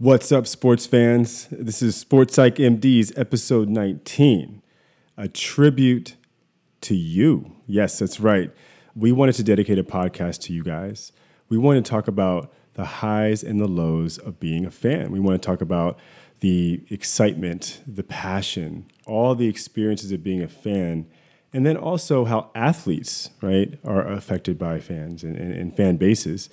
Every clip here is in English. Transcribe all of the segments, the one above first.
What's up, sports fans? This is Sports Psych MD's episode 19, a tribute to you. Yes, that's right. We wanted to dedicate a podcast to you guys. We want to talk about the highs and the lows of being a fan. We want to talk about the excitement, the passion, all the experiences of being a fan, and then also how athletes, right, are affected by fans and, and, and fan bases.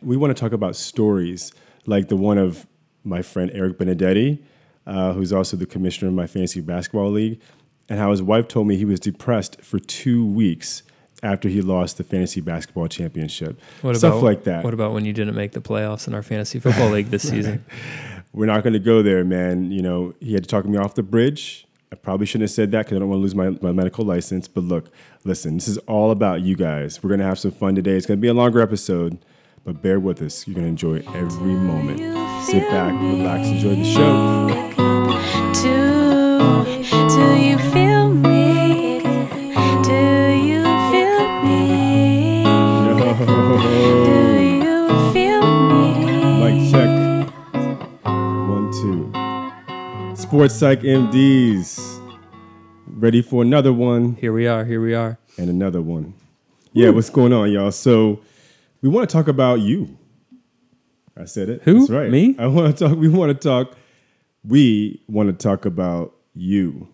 We want to talk about stories like the one of my friend Eric Benedetti, uh, who's also the commissioner of my fantasy basketball league, and how his wife told me he was depressed for two weeks after he lost the fantasy basketball championship. What Stuff about, like that. What about when you didn't make the playoffs in our fantasy football league this season? We're not going to go there, man. You know, he had to talk me off the bridge. I probably shouldn't have said that because I don't want to lose my, my medical license. But look, listen, this is all about you guys. We're going to have some fun today. It's going to be a longer episode, but bear with us. You're going to enjoy every moment. Sit back, relax, enjoy the show. Do, do you feel me? Do you feel me? Do you feel me? Mic check. One, two. Sports Psych MDs. Ready for another one Here we are. Here we are. and another one. Yeah, what's going on, y'all? So, we want to talk about you. I said it. Who? That's right. Me? I want to talk. We want to talk. We want to talk about you,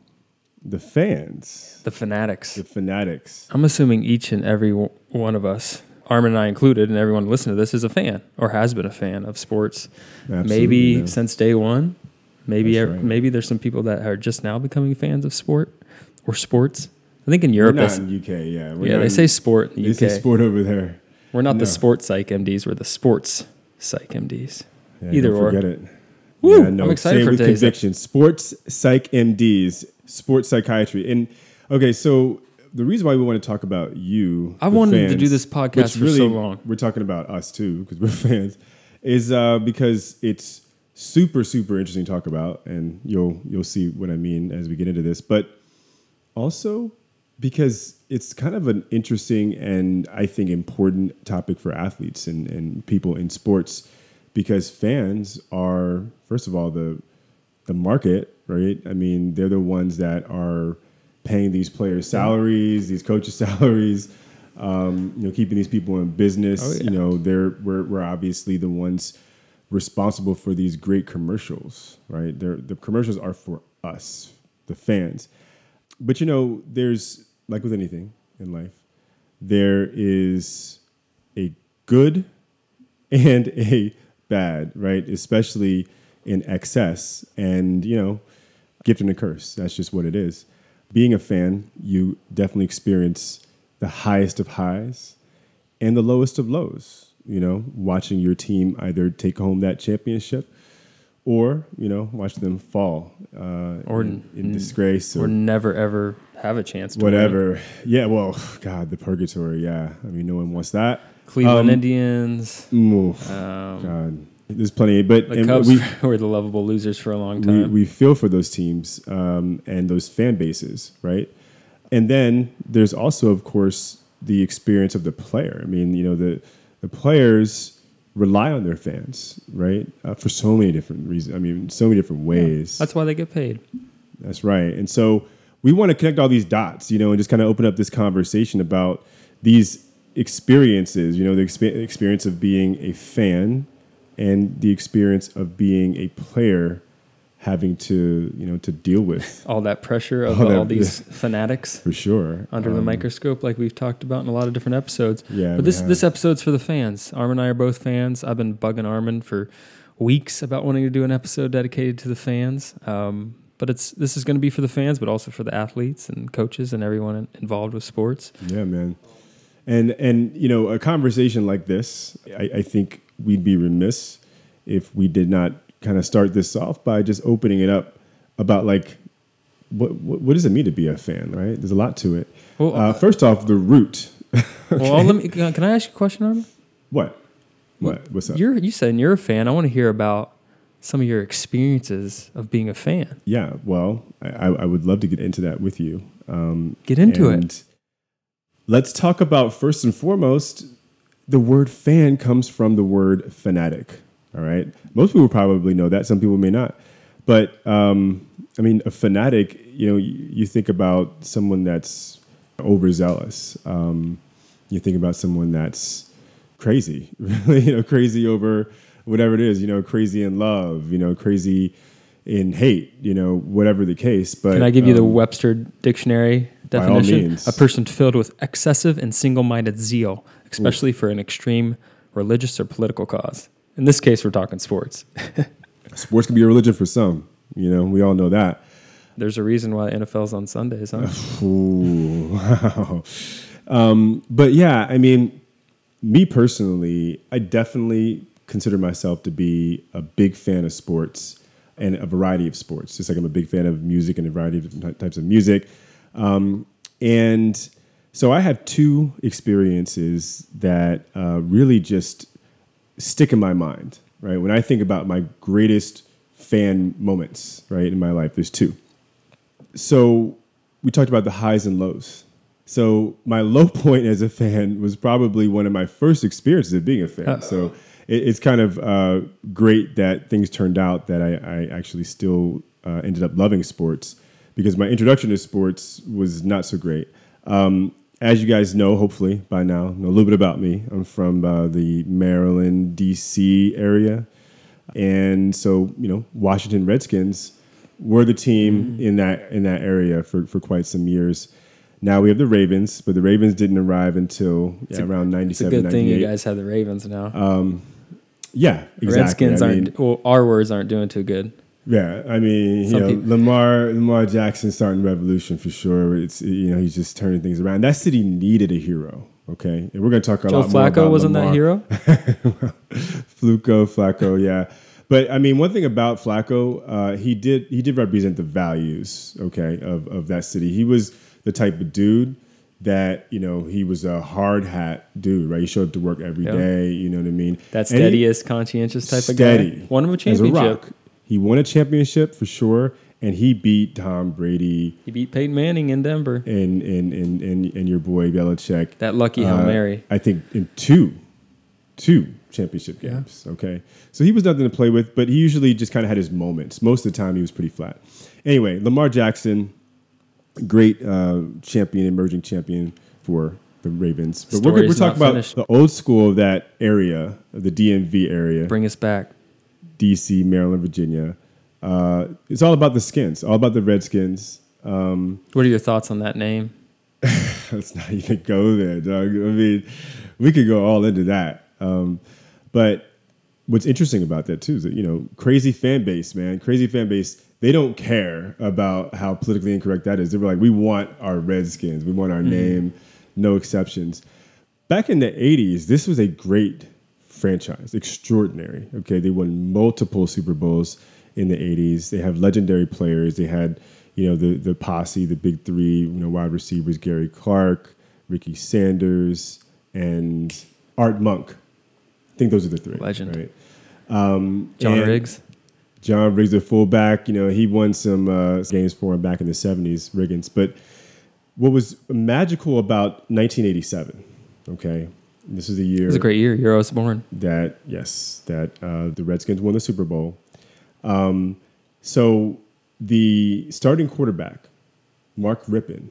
the fans, The fanatics. the fanatics. I'm assuming each and every one of us, Armin and I included, and everyone listening to this is a fan or has been a fan of sports. Absolutely, maybe since day one. Maybe right. maybe there's some people that are just now becoming fans of sport or sports. I think in We're Europe, not they, in UK. Yeah, we're yeah, they in- say sport in the They UK. say sport over there. We're not No. the sports psych MDs. We're the sports psych MDs. Yeah, Either or. Forget it. Woo, yeah, no, I'm excited say for with today's conviction. Sports psych MDs, sports psychiatry, and okay. So the reason why we want to talk about you, I wanted to do this podcast for really, so long. We're talking about us too because we're fans. Is uh, because it's super super interesting to talk about, and you'll you'll see what I mean as we get into this. But also because it's kind of an interesting and I think important topic for athletes and, and people in sports because fans are first of all the the market, right? I mean, they're the ones that are paying these players salaries, these coaches salaries, um, you know, keeping these people in business. Oh, yeah. You know, they're we're, we're obviously the ones responsible for these great commercials, right? They're, the commercials are for us, the fans. But you know, there's like with anything in life, there is a good and a bad, right? Especially in excess. And, you know, gift and a curse. That's just what it is. Being a fan, you definitely experience the highest of highs and the lowest of lows. You know, watching your team either take home that championship or, you know, watch them fall uh, Or in, in n- disgrace Or never ever have a chance to win. whatever. Yeah, well, God, the purgatory. Yeah, I mean, no one wants that. Cleveland Um, Indians. Oof, Um, God, there's plenty, but the Cubs we, were the lovable losers for a long we time. we feel for those teams um, and those fan bases, right? And then there's also, of course, the experience of the player. I mean, you know, the the players rely on their fans, right, uh, for so many different reasons. I mean, so many different ways. That's why they get paid. That's right. And so we want to connect all these dots, you know, and just kind of open up this conversation about these experiences, you know, the expe- experience of being a fan and the experience of being a player having to, you know, to deal with All that pressure of All all, that- these fanatics for sure. under the Um, microscope, like we've talked about in a lot of different episodes. Yeah, but this have. this episode's for the fans. Armin and I are both fans. I've been bugging Armin for weeks about wanting to do an episode dedicated to the fans. Um, but it's this is going to be for the fans, but also for the athletes and coaches and everyone involved with sports. Yeah, man. And and you know, a conversation like this, I, I think we'd be remiss if we did not kind of start this off by just opening it up about like what what, what does it mean to be a fan, right? There's a lot to it. Well, uh, first off, the root. Well, let me. Can I ask you a question, Armin? What? What? What's up? You're you said you're a fan. I want to hear about some of your experiences of being a fan. yeah. Well, I, I I would love to get into that with you. Um, Get into it. Let's talk about first and foremost. The word fan comes from the word fanatic, All right, most people probably know that. Some people may not. But um, I mean, a fanatic. You know, you, you think about someone that's overzealous. Um, you think about someone that's crazy, really, you know, crazy over whatever it is. You know, crazy in love. You know, crazy in hate. You know, whatever the case. But Can I give you the um, Webster Dictionary By all definition? means. A person filled with excessive and single minded zeal, especially for an extreme religious or political cause. In this case, we're talking sports. sports can be a religion for some? You know, we all know that. There's a reason why NFL's on Sundays, huh? Ooh, wow. Um, but yeah, I mean, me personally, I definitely consider myself to be a big fan of sports and a variety of sports. Just like I'm a big fan of music and a variety of different types of music. Um, and so I have two experiences that uh, really just stick in my mind, right? When I think about my greatest fan moments, right, in my life, there's two. So we talked about the highs and lows. So my low point as a fan was probably one of my first experiences of being a fan. So it, it's kind of uh, great that things turned out that I, I actually still uh, ended up loving sports because my introduction to sports was not so great. Um, as you guys know, hopefully by now, know a little bit about me. I'm from uh, the Maryland, D.C. area, and so you know, Washington Redskins were the team in that in that area for, for quite some years. Now we have the Ravens, but the Ravens didn't arrive until yeah, a- around It's a 97, good thing you guys have the Ravens now. Yeah, exactly. Redskins I aren't, well, our words aren't doing too good. Yeah, I mean, you know, people- Lamar Lamar Jackson starting revolution for sure. It's you know he's just turning things around. That city needed a hero. Okay, and we're going to talk a Joe lot more Flacco about wasn't Lamar. that hero? Fluco, Flacco, yeah. But I mean, one thing about Flacco, uh, he did he did represent the values, okay, of of that city. He was the type of dude that you know he was a hard hat dude, right? He showed up to work every day. Yeah. You know what I mean? That steadiest, conscientious type of steady, guy. Won him a championship. Rock. He won a championship for sure, and he beat Tom Brady He beat Peyton Manning in Denver. and and and and, and your boy Belichick. That lucky Hail uh, Mary. I think in two, two championship games. Okay, so he was nothing to play with, but he usually just kind of had his moments. Most of the time, he was pretty flat. Anyway, Lamar Jackson, great uh, champion, emerging champion for the Ravens. But we're, we're talking not about finished. the old school of that area, of the DMV area. Bring us back. DC, Maryland, Virginia. Uh, it's all about the skins, all about the Redskins. Um, What are your thoughts on that name? let's not even go there, dog. I mean, we could go all into that. Um, but what's interesting about that too is that you know, crazy fan base, man, crazy fan base. They don't care about how politically incorrect that is. They were like, we want our Redskins, we want our name, no exceptions. Back in the '80s, this was a great franchise, extraordinary. Okay, they won multiple Super Bowls in the '80s. They have legendary players. They had, you know, the the posse, the big three, you know, wide receivers: Gary Clark, Ricky Sanders, and Art Monk. I think those are the three. Legend. right? Um, John Riggs. John Riggs, the fullback. You know, he won some uh, games for him back in the '70s, Riggins. But what was magical about 1987? Okay, this is the year It was a great year. Year I was born. that yes, that uh, the Redskins won the Super Bowl. Um, so the starting quarterback, Mark Rypien,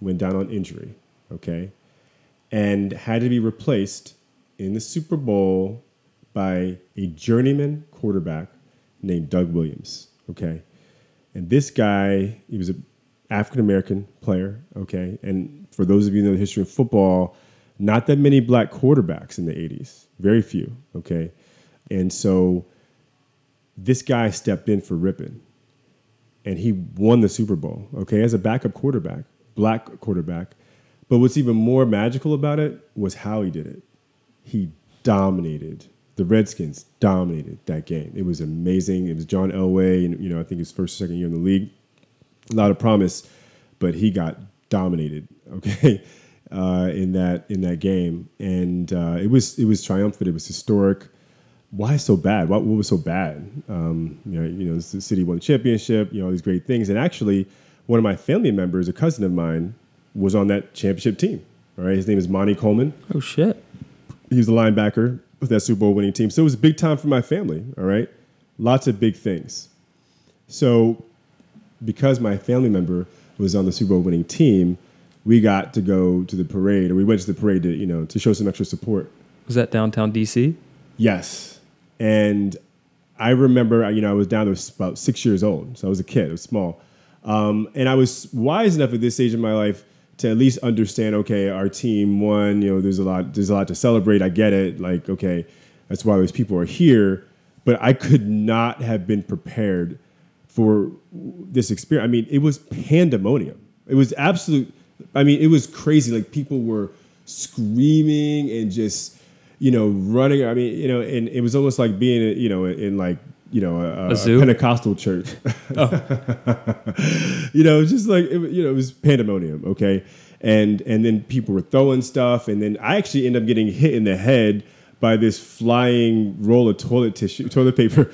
went down on injury. Okay, and had to be replaced in the Super Bowl by a journeyman quarterback named Doug Williams. Okay, and this guy, he was an African American player. Okay, and for those of you who know the history of football, not that many black quarterbacks in the '80s, very few. Okay, and so this guy stepped in for Rypien, and he won the Super Bowl. Okay, as a backup quarterback, black quarterback. But what's even more magical about it was how he did it. He dominated. The Redskins dominated that game. It was amazing. It was John Elway, and you know I think his first or second year in the league. A lot of promise, but he got dominated. Okay, uh, in that in that game, and uh, it was it was triumphant. It was historic. Why so bad? What, what was so bad? Um, you know, you know, the city won the championship. You know, all these great things, and actually, one of my family members, a cousin of mine, was on that championship team. All right, his name is Monte Coleman Oh shit. he was a linebacker with that Super Bowl winning team. So it was a big time for my family. All right, lots of big things. So because my family member was on the Super Bowl winning team, we got to go to the parade, or we went to the parade to you know to show some extra support. Was that downtown DC? Yes. And I remember, you know, I was down, there was about six years old. So I was a kid, I was small. Um, and I was wise enough at this stage in my life to at least understand, okay, our team won, you know, there's a lot, there's a lot to celebrate. I get it. Like, okay, that's why those people are here. But I could not have been prepared for this experience. I mean, it was pandemonium. It was absolute, I mean, it was crazy. Like people were screaming and just, you know, running. I mean, you know, and it was almost like being, you know, in like, you know, a, A zoo? Pentecostal church. Oh. you know, just like it, you know, it was pandemonium. Okay, and and then people were throwing stuff, and then I actually ended up getting hit in the head by this flying roll of toilet tissue, toilet paper,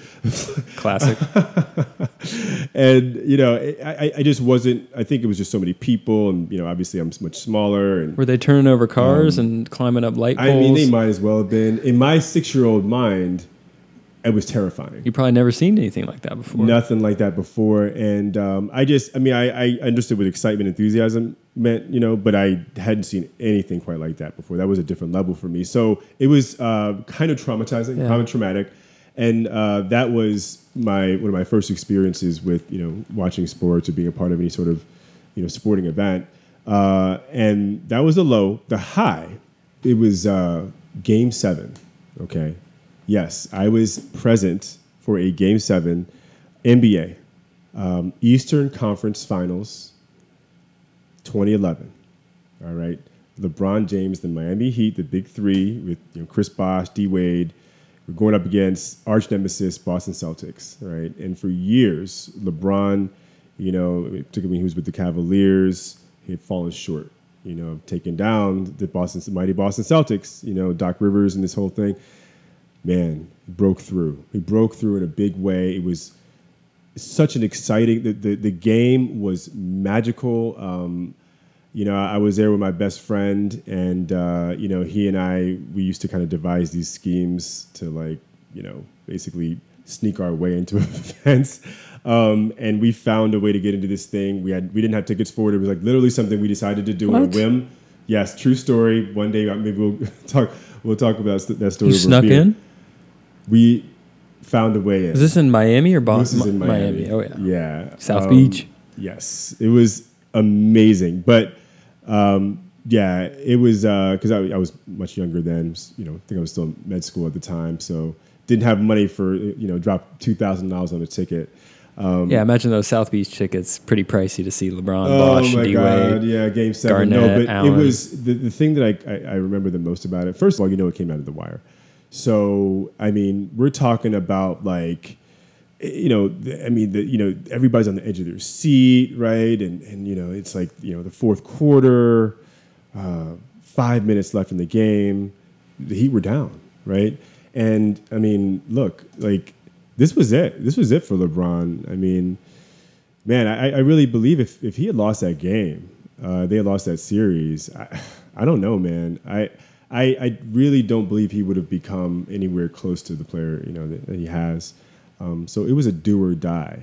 Classic. and you know, I, I- I just wasn't. I think it was just so many people, and you know, obviously I'm much smaller, and Were they turning over cars and climbing up light poles? Um, I mean, they might as well have been. In my six-year-old mind, it was terrifying. you probably never seen anything like that before. Nothing like that before, and um, I just, I mean, I, I understood what excitement, enthusiasm meant, you know, but I hadn't seen anything quite like that before. That was a different level for me. So it was uh, kind of traumatizing, Yeah. kind of traumatic, and uh, that was my one of my first experiences with you know watching sports or being a part of any sort of you know sporting event. Uh, and that was the low. The high, it was uh, Game Seven. Okay, yes, I was present for a Game Seven, NBA, um, Eastern Conference Finals, 2011. All right, LeBron James, the Miami Heat, the Big Three with you know, Chris Bosh, D Wade. We're going up against arch nemesis Boston Celtics, right? And for years, LeBron, you know, particularly when he was with the Cavaliers, he had fallen short. You know, taken down the Boston mighty Boston Celtics. You know, Doc Rivers and this whole thing. Man, he broke through. He broke through in a big way. It was such an exciting. The the, the game was magical. Um, you know, I was there with my best friend, and uh, you know, he and I we used to kind of devise these schemes to like, you know, basically sneak our way into events. Um, and we found a way to get into this thing. We had we didn't have tickets for it. It was like literally something we decided to do on a whim. Yes, true story. One day uh, maybe we'll talk. We'll talk about that story. you over snuck beer. in? We found a way in. Is this in Miami or Boston? This is in Miami. Oh yeah. Yeah. South Um, Beach. Yes, it was amazing. But um, yeah, it was because I, I was much younger then. You know, I think I was still in med school at the time, so didn't have money for you know drop two thousand dollars on a ticket. Um, yeah, imagine those South Beach tickets. Pretty pricey to see LeBron, Oh Bosh, my god! Yeah, Game Seven. no, Garnett, but Allen. it was the, the thing that I, I I remember the most about it. First of all, you know it came out of the wire. So I mean, we're talking about like, you know, I mean, the, you know, everybody's on the edge of their seat, right? And and you know, it's like you know the fourth quarter, uh, five minutes left in the game, the Heat were down, right? And I mean, look, like this was it. This was it for LeBron. I mean, man, I, I really believe if, if he had lost that game, uh, they had lost that series. I, I don't know, man. I, I I really don't believe he would have become anywhere close to the player you know that, that he has. Um, so it was a do or die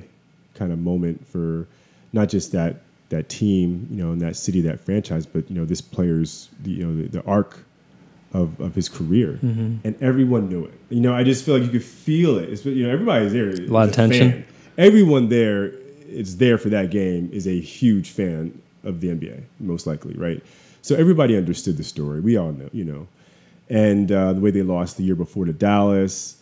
kind of moment for not just that that team, you know, in that city, that franchise, but you know this player's you know the, the arc of, of his career, and everyone knew it. You know, I just feel like you could feel it. It's, you know, everybody's there. A lot of tension. Fan. Everyone there is there for that game is a huge fan of the NBA, most likely, right? So everybody understood the story. We all know, you know, and uh, the way they lost the year before to Dallas,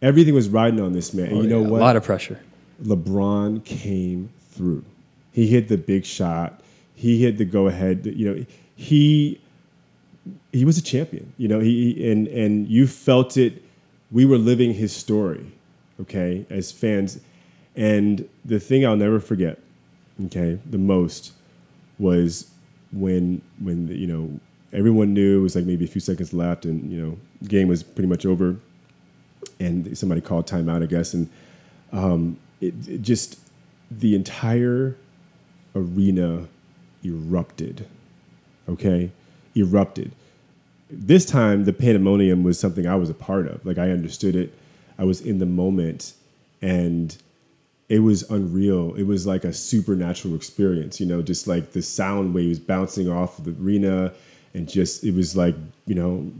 everything was riding on this man. And you know Oh, Yeah, what? A lot of pressure. LeBron came through. He hit the big shot. He hit the go ahead. You know, he he was a champion. You know, he and and you felt it. We were living his story, okay, as fans. And the thing I'll never forget, okay, the most was when when you know everyone knew it was like maybe a few seconds left, and you know, game was pretty much over, and somebody called timeout, I guess, and um, it, it just the entire arena erupted. Okay, erupted. This time, the pandemonium was something I was a part of. Like I understood it. I was in the moment, and it was unreal. It was like a supernatural experience. You know, just like the sound waves bouncing off of the arena, and just it was like you know.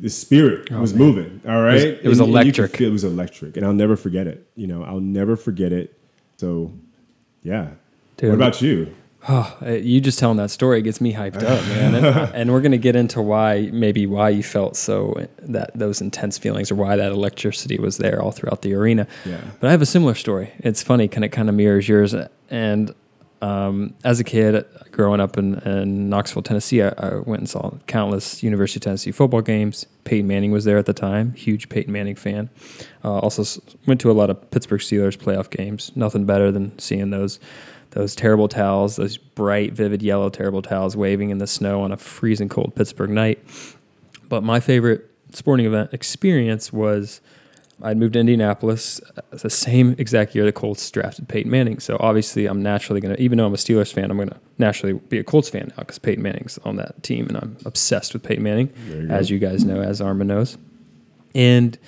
The spirit oh, was moving. All right, Oh, it was And- and electric. feel- it was electric, and I'll never forget it. You know, I'll never forget it. So, yeah. Dude, what about you? Oh, uh, you just telling that story gets me hyped up, man. And, and we're gonna get into why, maybe why you felt so that those intense feelings, or why that electricity was there all throughout the arena. Yeah. But I have a similar story. It's funny, kind of kind of mirrors yours. And um, as a kid, growing up in, in Knoxville, Tennessee, I, I went and saw countless University of Tennessee football games. Peyton Manning was there at the time, huge Peyton Manning fan. Uh, also went to a lot of Pittsburgh Steelers playoff games. Nothing better than seeing those those terrible towels, those bright, vivid yellow terrible towels waving in the snow on a freezing cold Pittsburgh night. But my favorite sporting event experience was I'd moved to Indianapolis uh, the same exact year the Colts drafted Peyton Manning. So obviously, I'm naturally going to, even though I'm a Steelers fan, I'm going to naturally be a Colts fan now because Peyton Manning's on that team and I'm obsessed with Peyton Manning, you as you guys know, as Armin knows. And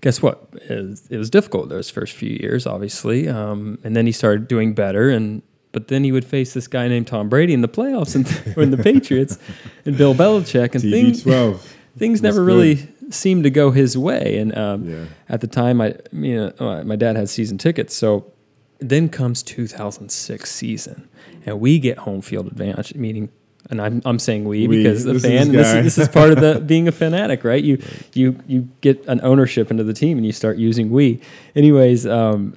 guess what? It was, it was difficult those first few years, obviously. Um, and then he started doing better. And but then he would face this guy named Tom Brady in the playoffs and or in the Patriots and Bill Belichick and things TB12. things never good. really seemed to go his way. And um, Yeah. at the time, I you know uh, my dad had season tickets, so then comes 2006 season, and we get home field advantage, meaning. And I'm, I'm saying we, We. because the fan. This is, this is part of the being a fanatic, right? You you you get an ownership into the team, and you start using we. Anyways, um,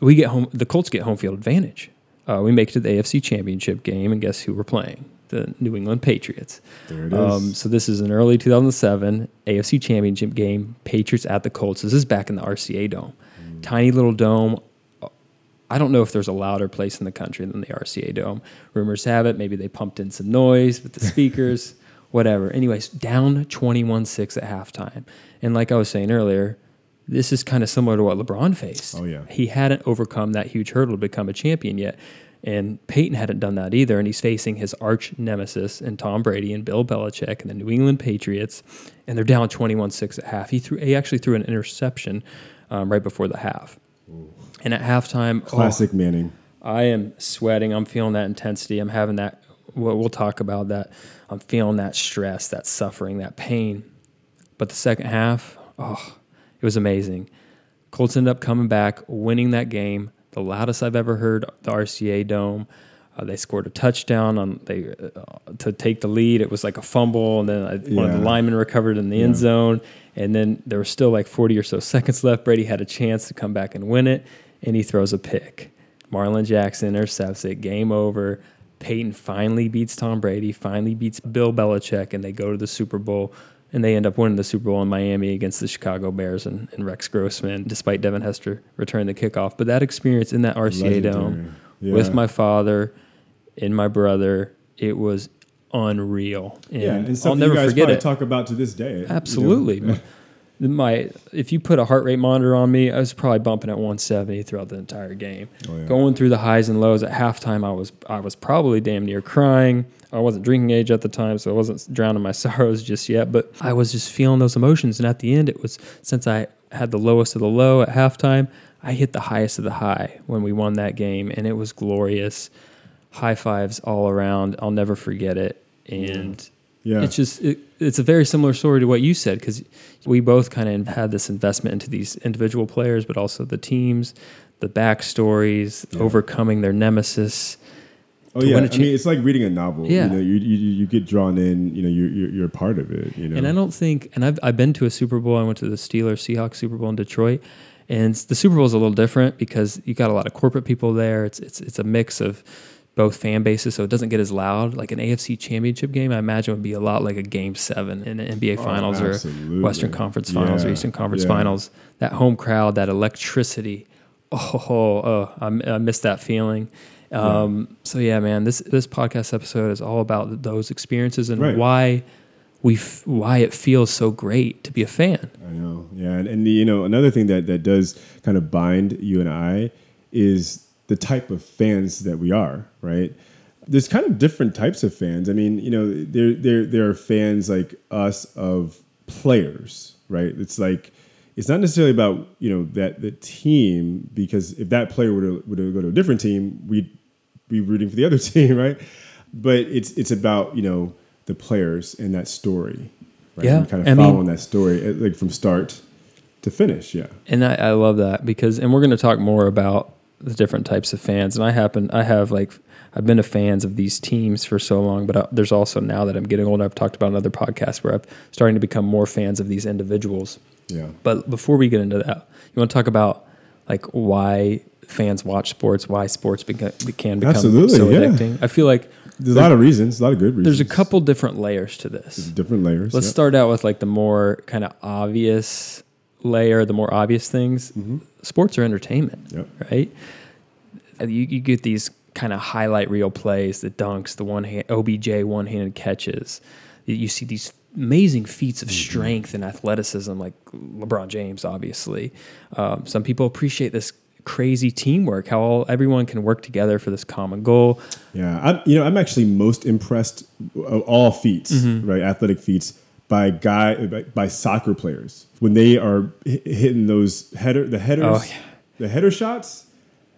we get home. The Colts get home field advantage. Uh, we make it to the AFC Championship game, and guess who we're playing? The New England Patriots. There it is. Um, so this is an early 2007 AFC Championship game. Patriots at the Colts. This is back in the RCA Dome, tiny little dome. I don't know if there's a louder place in the country than the RCA Dome. Rumors have it maybe they pumped in some noise with the speakers, whatever. Anyways, down 21-6 at halftime, and like I was saying earlier, this is kind of similar to what LeBron faced. Oh, yeah. he hadn't overcome that huge hurdle to become a champion yet. And Peyton hadn't done that either, and he's facing his arch nemesis and Tom Brady and Bill Belichick and the New England Patriots, and they're down twenty-one-six at half. He threw, he actually threw an interception um, right before the half, and at halftime, oh, Classic Manning. I am sweating. I'm feeling that intensity. I'm having that. We'll, we'll talk about that. I'm feeling that stress, that suffering, that pain. But the second half, oh, it was amazing. Colts ended up coming back, winning that game. The loudest I've ever heard the RCA Dome. Uh, they scored a touchdown on they uh, to take the lead. It was like a fumble, and then uh, one of the linemen recovered in the end zone. And then there were still like 40 or so seconds left. Brady had a chance to come back and win it, and he throws a pick. Marlin Jackson intercepts it. Game over. Peyton finally beats Tom Brady, finally beats Bill Belichick, and they go to the Super Bowl. And they end up winning the Super Bowl in Miami against the Chicago Bears and, and Rex Grossman, despite Devin Hester returning the kickoff. But that experience in that RCA Dome Yeah. with my father and my brother, it was unreal. And, yeah, and I'll something never you guys forget probably it. talk about to this day. you know? My if you put a heart rate monitor on me, I was probably bumping at 170 throughout the entire game. Oh, yeah. Going through the highs and lows at halftime, I was I was probably damn near crying. I wasn't drinking age at the time, so I wasn't drowning my sorrows just yet. But I was just feeling those emotions, and at the end, it was since I had the lowest of the low at halftime, I hit the highest of the high when we won that game, and it was glorious. High fives all around. I'll never forget it. And Yeah. It's just it, it's a very similar story to what you said because we both kind of had this investment into these individual players, but also the teams, the backstories, overcoming their nemesis. Oh yeah, I cha- mean it's like reading a novel. Yeah. you know, you, you you get drawn in. You know, you're you're, you're a part of it. You know, And I don't think, and I've I've been to a Super Bowl. I went to the Steelers Seahawks Super Bowl in Detroit, and the Super Bowl is a little different because you got a lot of corporate people there. It's it's it's a mix of both fan bases, so it doesn't get as loud. Like an AFC Championship game, I imagine would be a lot like a Game Seven in the NBA Oh, Finals or. Western Conference Finals or Eastern Conference yeah. Finals. That home crowd, that electricity. Oh, oh, I, I miss that feeling. Um, So yeah, man, this this podcast episode is all about those experiences and Right. why we f- why it feels so great to be a fan. I know. Yeah, and, and you know another thing that that does kind of bind you and I is the type of fans that we are. Right. there's kind of different types of fans. I mean, you know, there there there are fans like us of players, right? It's like it's not necessarily about you know that the team because if that player were to, were to go to a different team, we'd be rooting for the other team, right? But it's it's about you know the players and that story, right? Yeah, and kind I of mean- following that story uh, like from start to finish. Yeah, And I, I love that because, and we're going to talk more about the different types of fans. And I happen, I have like, I've been a fans of these teams for so long, but I, there's also now that I'm getting older, I've talked about another podcast where I'm starting to become more fans of these individuals. yeah. But before we get into that, you want to talk about like why fans watch sports, why sports beca- can become Absolutely, so yeah. addicting. I feel like There's a lot of reasons, a lot of good reasons. there's a couple different layers to this. different layers. Let's yeah. start out with like the more kind of obvious layer, the more obvious things. Sports are entertainment, Yep. right? Uh, You, you get these kind of highlight reel plays, the dunks, the one hand, OBJ one handed catches. You- see these amazing feats of strength and athleticism, like LeBron James, obviously. Um, some people appreciate this crazy teamwork, how all, everyone can work together for this common goal. Yeah, I'm, you know, I'm actually most impressed of all feats, Mm-hmm. right? Athletic feats by guy by, by soccer players when they are hi- hitting those header the headers, Oh, yeah. the header shots.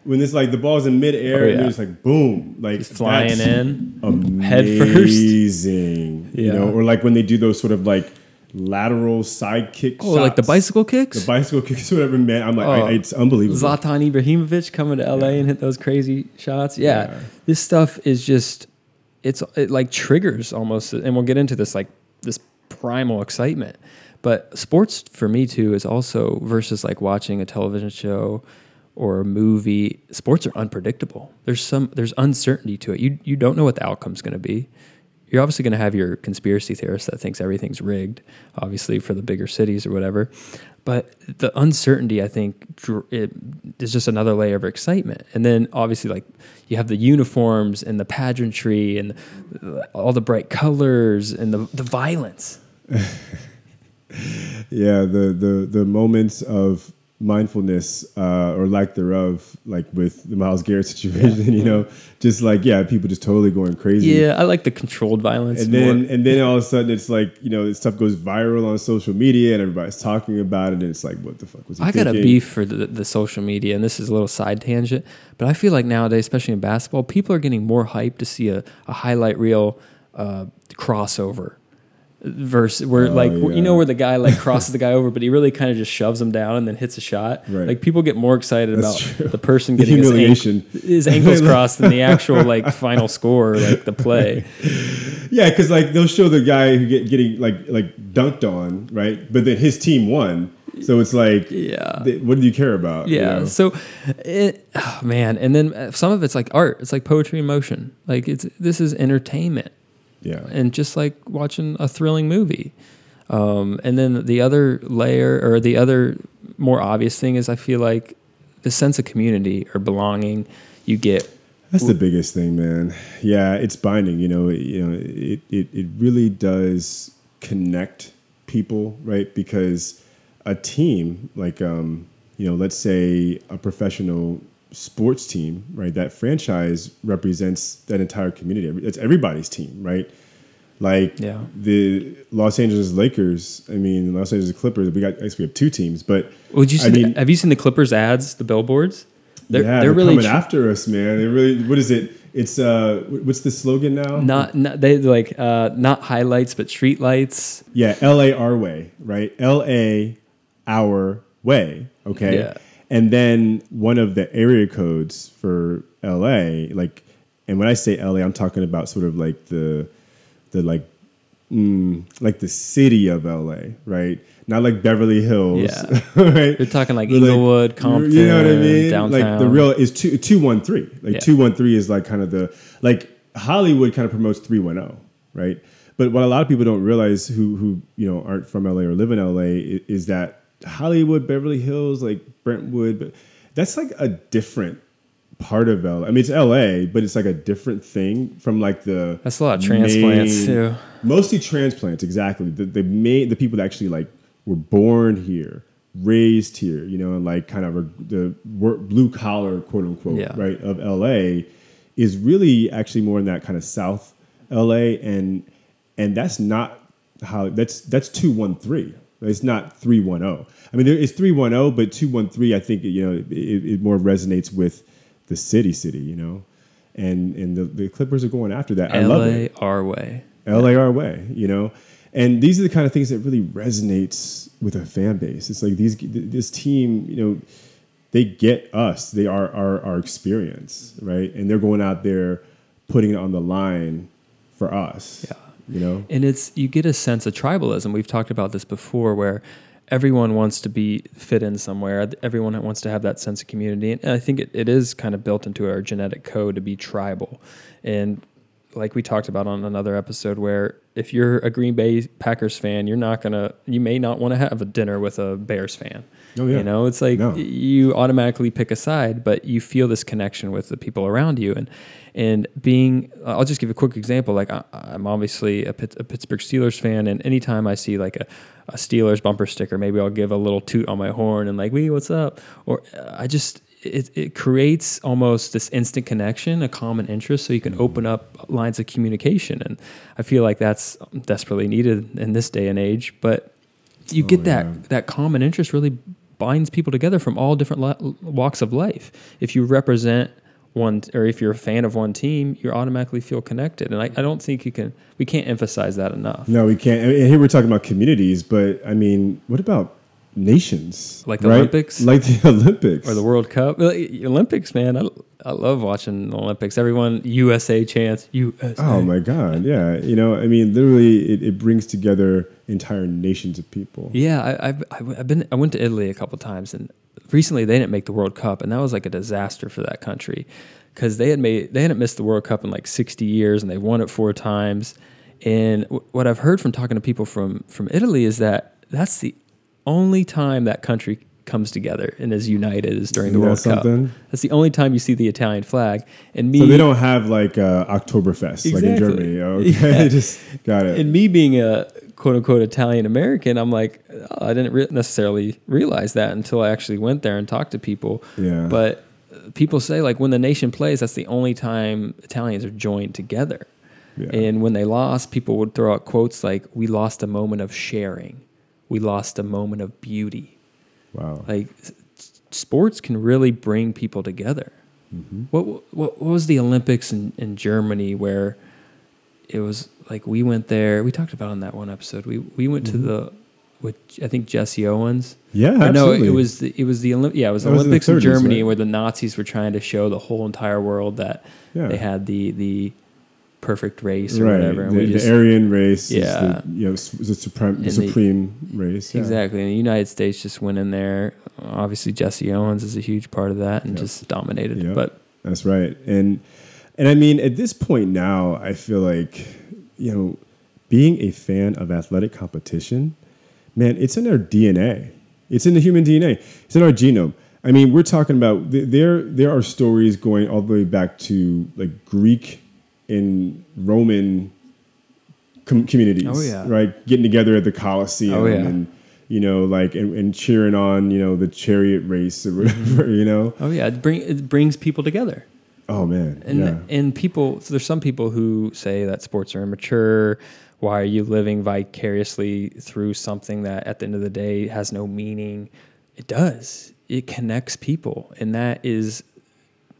When it's like the ball's in midair Oh, and it's like boom, like Just flying in. head first. amazing. You know, or like when they do those sort of like lateral side kick. Oh, like the bicycle kicks? the bicycle kicks, whatever. Man, I'm like, Oh. I, it's unbelievable. Zlatan Ibrahimovic coming to LA and hit those crazy shots. Yeah, Yeah. this stuff is just it's it like triggers almost, and we'll get into this like this primal excitement. But sports for me too is also versus like watching a television show or a movie. Sports are unpredictable. There's some there's uncertainty to it. You you don't know what the outcome's going to be. You're obviously going to have your conspiracy theorist that thinks everything's rigged, obviously for the bigger cities or whatever. But the uncertainty, I think, it is just another layer of excitement. And then obviously, like you have the uniforms and the pageantry and all the bright colors and the the violence. yeah the the the moments of mindfulness uh, or lack thereof, like with the Myles Garrett situation, you know, just like yeah, people just totally going crazy. Yeah, I like the controlled violence. And then and then all of a sudden it's like you know this stuff goes viral on social media and everybody's talking about it and it's like what the fuck was he I got a beef for the, the social media, and this is a little side tangent, but I feel like nowadays, especially in basketball, people are getting more hype to see a, a highlight reel uh, crossover versus where Oh, like where- you know where the guy like crosses the guy over, but he really kind of just shoves him down and then hits a shot. Right. Like people get more excited That's about true. the person The getting his, humiliation. ankle, his ankles crossed than the actual like final score, like the play. Yeah, because like they'll show the guy who get getting like like dunked on, right? But then his team won, so it's like, Yeah. what do you care about? you Yeah. know? So, it, oh, man, and then uh, some of it's like art. It's like poetry in motion. Like it's this is entertainment, yeah, and just like watching a thrilling movie. Um, and then the other layer, or the other more obvious thing, is I feel like the sense of community or belonging you get. That's the biggest thing, man. Yeah, it's binding. You know, you know, it, it, it really does connect people, right? Because a team, like, um, you know, let's say a professional sports team, right? That franchise represents that entire community. It's everybody's team, right? Like Yeah. the Los Angeles Lakers. I mean, Los Angeles Clippers. We got actually we have two teams, but Would you see? I the- have you seen the Clippers ads, the billboards? They're, yeah, they're, really coming tr- after us, man. They really. What is it? It's uh, what's the slogan now? not, not they like uh, not highlights but street lights. Yeah, L.A. our way, right? L.A. our way. Okay. Yeah. And then one of the area codes for L.A. like, and when I say L.A., I'm talking about sort of like the, the like, mm, like the city of L.A. Right? Not like Beverly Hills. Yeah. right. You're talking like Inglewood, Compton, You know what I mean? Like the real is two two one three. Like Yeah. two one three is like kind of the like Hollywood kind of promotes three one zero, right? But what a lot of people don't realize who who you know aren't from LA or live in LA i- is that Hollywood, Beverly Hills, like Brentwood, but that's like a different part of LA. I mean, it's LA, but it's like a different thing from like the That's a lot of transplants, main- too. Mostly transplants, exactly. The the main the people that actually like were born here, raised here, you know, and like kind of are the work, blue collar quote unquote, Yeah. right of LA is really actually more in that kind of South LA, and and that's not how that's that's two one three. It's not three one zero. I mean, there is three one zero, but two one three. I think you know it, it more resonates with the city, city. You know, and and the, the Clippers are going after that. I love it. LA our way. LA our way, you know. And these are the kind of things that really resonates with a fan base. It's like these this team, you know, they get us. They are our our experience, right? And they're going out there putting it on the line for us. Yeah. You know? And it's you get a sense of tribalism. We've talked about this before, where everyone wants to be fit in somewhere. Everyone wants to have that sense of community, and I think it, it is kind of built into our genetic code to be tribal. And like we talked about on another episode, where if you're a Green Bay Packers fan, you're not gonna, you may not want to have a dinner with a Bears fan. Oh, yeah. You know, it's like No. you automatically pick a side, but you feel this connection with the people around you. And and being, I'll just give a quick example. Like I, I'm obviously a, Pitt, a Pittsburgh Steelers fan, and anytime I see like a, a Steelers bumper sticker, maybe I'll give a little toot on my horn and like, "Wee, what's up?" Or uh, I just it, it creates almost this instant connection, a common interest, so you Mm-hmm. can open up lines of communication. And I feel like that's desperately needed in this day and age. But you get Oh, that yeah. that common interest really binds people together from all different walks of life. If you represent one, or if you're a fan of one team, you automatically feel connected. And I, I don't think you can. We can't emphasize that enough. No, we can't. And here we're talking about communities, but I mean, what about nations? Like the right? Olympics? Like the Olympics. Or the World Cup, Olympics, man. I, I love watching the Olympics. Everyone USA chants USA. Oh my God! Yeah, you know, I mean, literally, it, it brings together entire nations of people. Yeah, I, I've I've been I went to Italy a couple times, and recently they didn't make the World Cup, and that was like a disaster for that country because they had made they hadn't missed the World Cup in like sixty years, and they won it four times. And w- what I've heard from talking to people from from Italy is that that's the only time that country comes together and is united is during the World something? Cup. That's the only time you see the Italian flag. And me, So they don't have like uh, Oktoberfest like in Germany. Okay, Yeah. just got it. and me being a quote unquote Italian American, I'm like, oh, I didn't re- necessarily realize that until I actually went there and talked to people. Yeah. But people say like when the nation plays, that's the only time Italians are joined together. Yeah. And when they lost, people would throw out quotes like, "We lost a moment of sharing, we lost a moment of beauty." wow. Like sports can really bring people together. Mm-hmm. What, what what was the Olympics in, in Germany where it was like we went there? We talked about it on that one episode. We we went to the with I think Jesse Owens. Mm-hmm. Yeah, Or no, it was the, it was the Olymp- yeah it was That was in the Olympics in Germany right? where the Nazis were trying to show the whole entire world that Yeah. they had the the perfect race or right. whatever. And the, we the Aryan race Yeah. the, you know, the supreme, the supreme race. Yeah. Exactly. And the United States just went in there. Obviously, Jesse Owens is a huge part of that and Yep. just dominated. Yep. But That's right. And and I mean, at this point now, I feel like, you know, being a fan of athletic competition, man, it's in our DNA. It's in the human DNA. It's in our genome. I mean, we're talking about th- there. There are stories going all the way back to like Greek and Roman com- communities. Oh, yeah. right, getting together at the Colosseum Oh, yeah. and you know, like and, and cheering on you know the chariot race or whatever. You know, oh yeah, it bring it brings people together. oh man, And yeah. and people so there's some people who say that sports are immature. Why are you living vicariously through something that at the end of the day has no meaning? It does. It connects people, and that is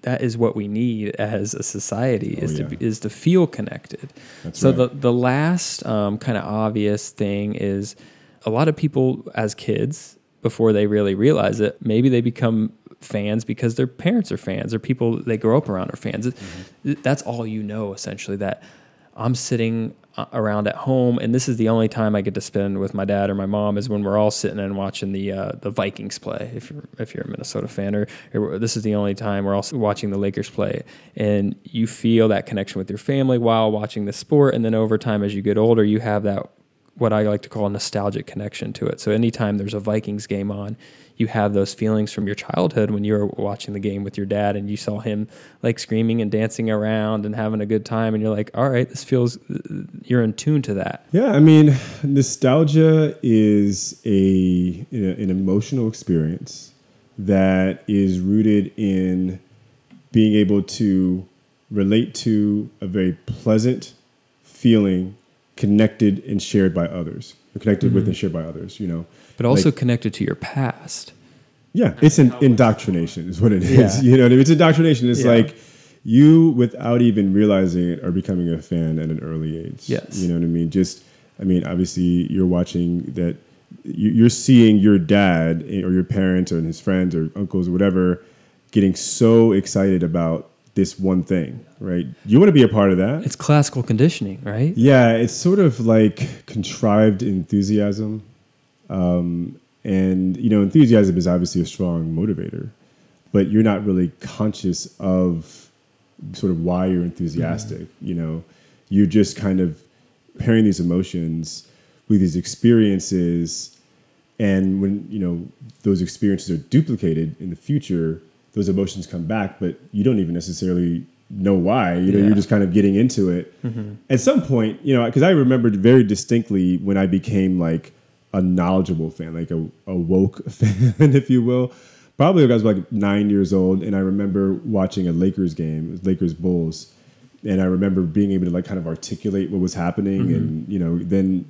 that is what we need as a society is Oh, to yeah. be, is to feel connected. That's so right. the the last um, kind of obvious thing is a lot of people as kids before they really realize it, maybe they become fans because their parents are fans or people they grow up around are fans. Mm-hmm. That's all you know essentially. That I'm sitting around at home, and this is the only time I get to spend with my dad or my mom is when we're all sitting and watching the uh, the Vikings play. If you're if you're a Minnesota fan, or, or this is the only time we're also watching the Lakers play, and you feel that connection with your family while watching the sport, and then over time as you get older, you have that what I like to call a nostalgic connection to it. So anytime there's a Vikings game on, you have those feelings from your childhood when you were watching the game with your dad and you saw him like screaming and dancing around and having a good time and you're like, "All right, this feels you're in tune to that." Yeah, I mean, nostalgia is a, an emotional experience that is rooted in being able to relate to a very pleasant feeling connected and shared by others, connected with mm-hmm. and shared by others, you know. But also Like- connected to your past. Yeah, it's an indoctrination, is what it is. Yeah. You know, what I mean? it's indoctrination. It's Yeah. like you, without even realizing it, are becoming a fan at an early age. Yes. you know what I mean. Just, I mean, obviously, you're watching that. you- You're seeing your dad or your parents or his friends or uncles or whatever getting so excited about this one thing, right? You want to be a part of that. It's classical conditioning, right? Yeah, it's sort of like contrived enthusiasm. Um, and, you know, enthusiasm is obviously a strong motivator, but you're not really conscious of sort of why you're enthusiastic. You know, you're just kind of pairing these emotions with these experiences. And when, you know, those experiences are duplicated in the future, those emotions come back, but you don't even necessarily know why. You know, Yeah. you're just kind of getting into it. At some point, you know, because I remembered very distinctly when I became like a knowledgeable fan, like a, a woke fan, if you will. Probably I was like nine years old, and I remember watching a Lakers game, Lakers Bulls, and I remember being able to like kind of articulate what was happening, and you know, then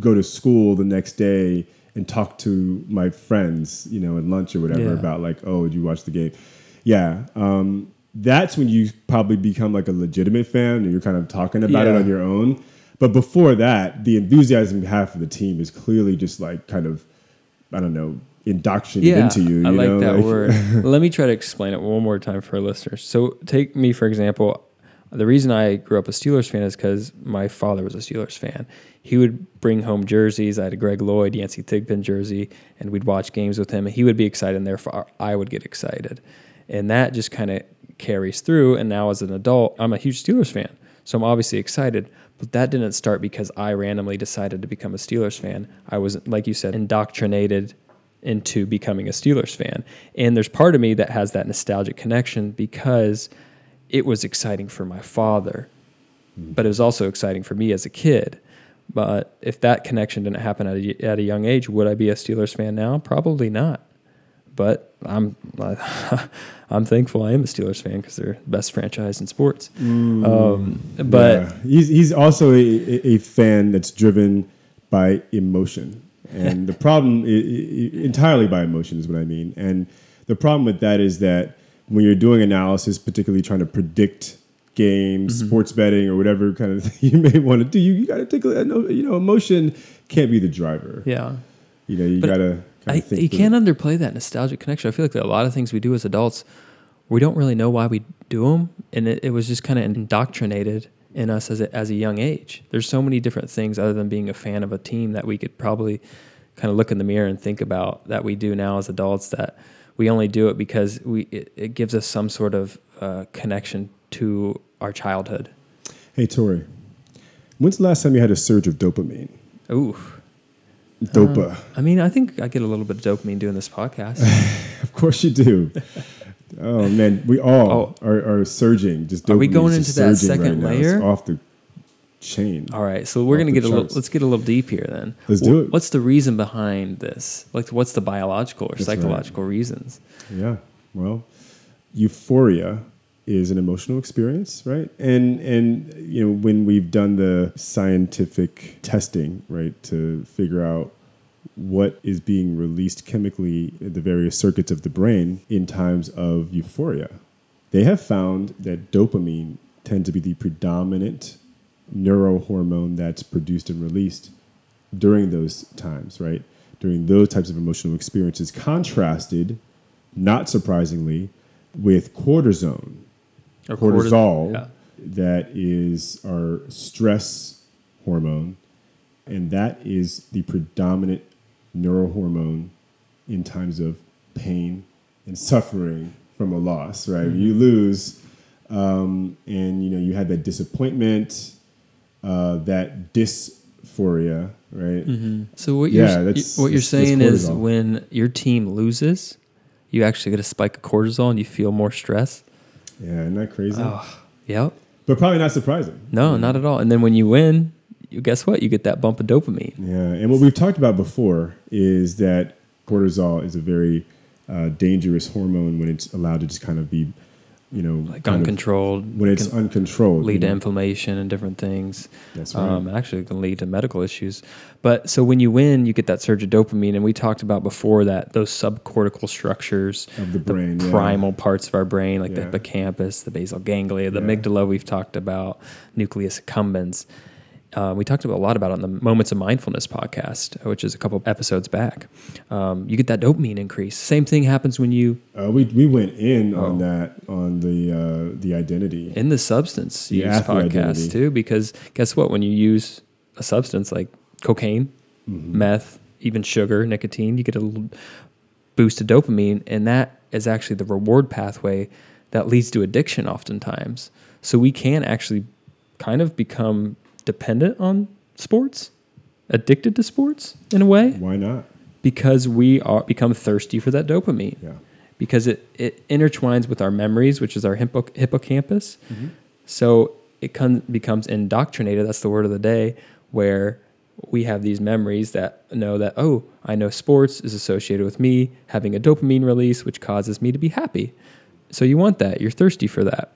go to school the next day and talk to my friends, you know, at lunch or whatever Yeah. about like, oh, did you watch the game? Yeah, um, that's when you probably become like a legitimate fan, and you're kind of talking about it on your own. But before that, the enthusiasm you have for the team is clearly just like kind of, I don't know, indoctrinated Yeah, into you. I you like know? that word. Let me try to explain it one more time for our listeners. So, take me for example. The reason I grew up a Steelers fan is because my father was a Steelers fan. He would bring home jerseys. I had a Greg Lloyd, Yancey Thigpen jersey, and we'd watch games with him. And he would be excited, and therefore I would get excited. And that just kind of carries through. And now, as an adult, I'm a huge Steelers fan. So I'm obviously excited. But that didn't start because I randomly decided to become a Steelers fan. I was, like you said, indoctrinated into becoming a Steelers fan. And there's part of me that has that nostalgic connection because it was exciting for my father, hmm. but it was also exciting for me as a kid. But if that connection didn't happen at a, at a young age, would I be a Steelers fan now? Probably not. But I'm I'm thankful I am a Steelers fan because they're the best franchise in sports. Um, but Yeah. he's he's also a, a fan that's driven by emotion, and the problem i- i- entirely by emotion is what I mean. And the problem with that is that when you're doing analysis, particularly trying to predict games, Mm-hmm. sports betting, or whatever kind of thing you may want to do, you, you got to take a you know emotion can't be the driver. yeah. You know, you got to. I, you can't underplay that nostalgic connection. I feel like there are a lot of things we do as adults, we don't really know why we do them, and it, it was just kind of indoctrinated in us as a, as a young age. There's so many different things other than being a fan of a team that we could probably kind of look in the mirror and think about that we do now as adults that we only do it because we it, it gives us some sort of uh, connection to our childhood. Hey, Tori, when's the last time you had a surge of dopamine? Ooh. Dopa. Um, I mean, I think I get a little bit of dopamine doing this podcast. Of course you do. oh man, we all Oh. are, are surging. Just Are we going into that second right layer? off the chain. All right, so we're gonna get a little. Let's get a little deep here then. Let's do it. What's the reason behind this? Like, what's the biological or That's right. psychological reasons? Yeah. Well, euphoria is an emotional experience, right? And and you know when we've done the scientific testing, right, to figure out what is being released chemically in the various circuits of the brain in times of euphoria, they have found that dopamine tends to be the predominant neurohormone that's produced and released during those times, right? During those types of emotional experiences, contrasted, not surprisingly, with cortisone, Or cortis- cortisol, yeah. that is our stress hormone, and that is the predominant neurohormone in times of pain and suffering from a loss. Right, Mm-hmm. you lose, um, and you know you had that disappointment, uh, that dysphoria, right? So what Yeah, you're what you're saying is when your team loses, you actually get a spike of cortisol and you feel more stress. Yeah, isn't that crazy? Yep. But probably not surprising. No, not at all. And then when you win, you guess what? You get that bump of dopamine. Yeah, and what we've talked about before is that cortisol is a very uh, dangerous hormone when it's allowed to just kind of be you know, like uncontrolled, when it's can uncontrolled, lead you to inflammation and different things. That's right. Um, actually, it can lead to medical issues. But so when you win, you get that surge of dopamine, and we talked about before that those subcortical structures Of the brain, yeah. primal parts of our brain, like Yeah. the hippocampus, the basal ganglia, the Yeah. amygdala. We've talked about nucleus accumbens. Uh, we talked about a lot about it on the Moments of Mindfulness podcast, which is a couple episodes back. Um, you get that dopamine increase. Same thing happens when you Uh, we we went in Oh. on that on the uh, the identity. in the substance The use podcast identity. too because guess what when you use a substance like cocaine Mm-hmm. meth even sugar nicotine you get a little boost of dopamine and that is actually the reward pathway that leads to addiction oftentimes so we can actually kind of become dependent on sports addicted to sports in a way Why not? because we are become thirsty for that dopamine Yeah. because it, it intertwines with our memories, which is our hippo, hippocampus. Mm-hmm. So it becomes indoctrinated. That's the word of the day, where we have these memories that know that, oh, I know sports is associated with me having a dopamine release, which causes me to be happy. So you want that. You're thirsty for that.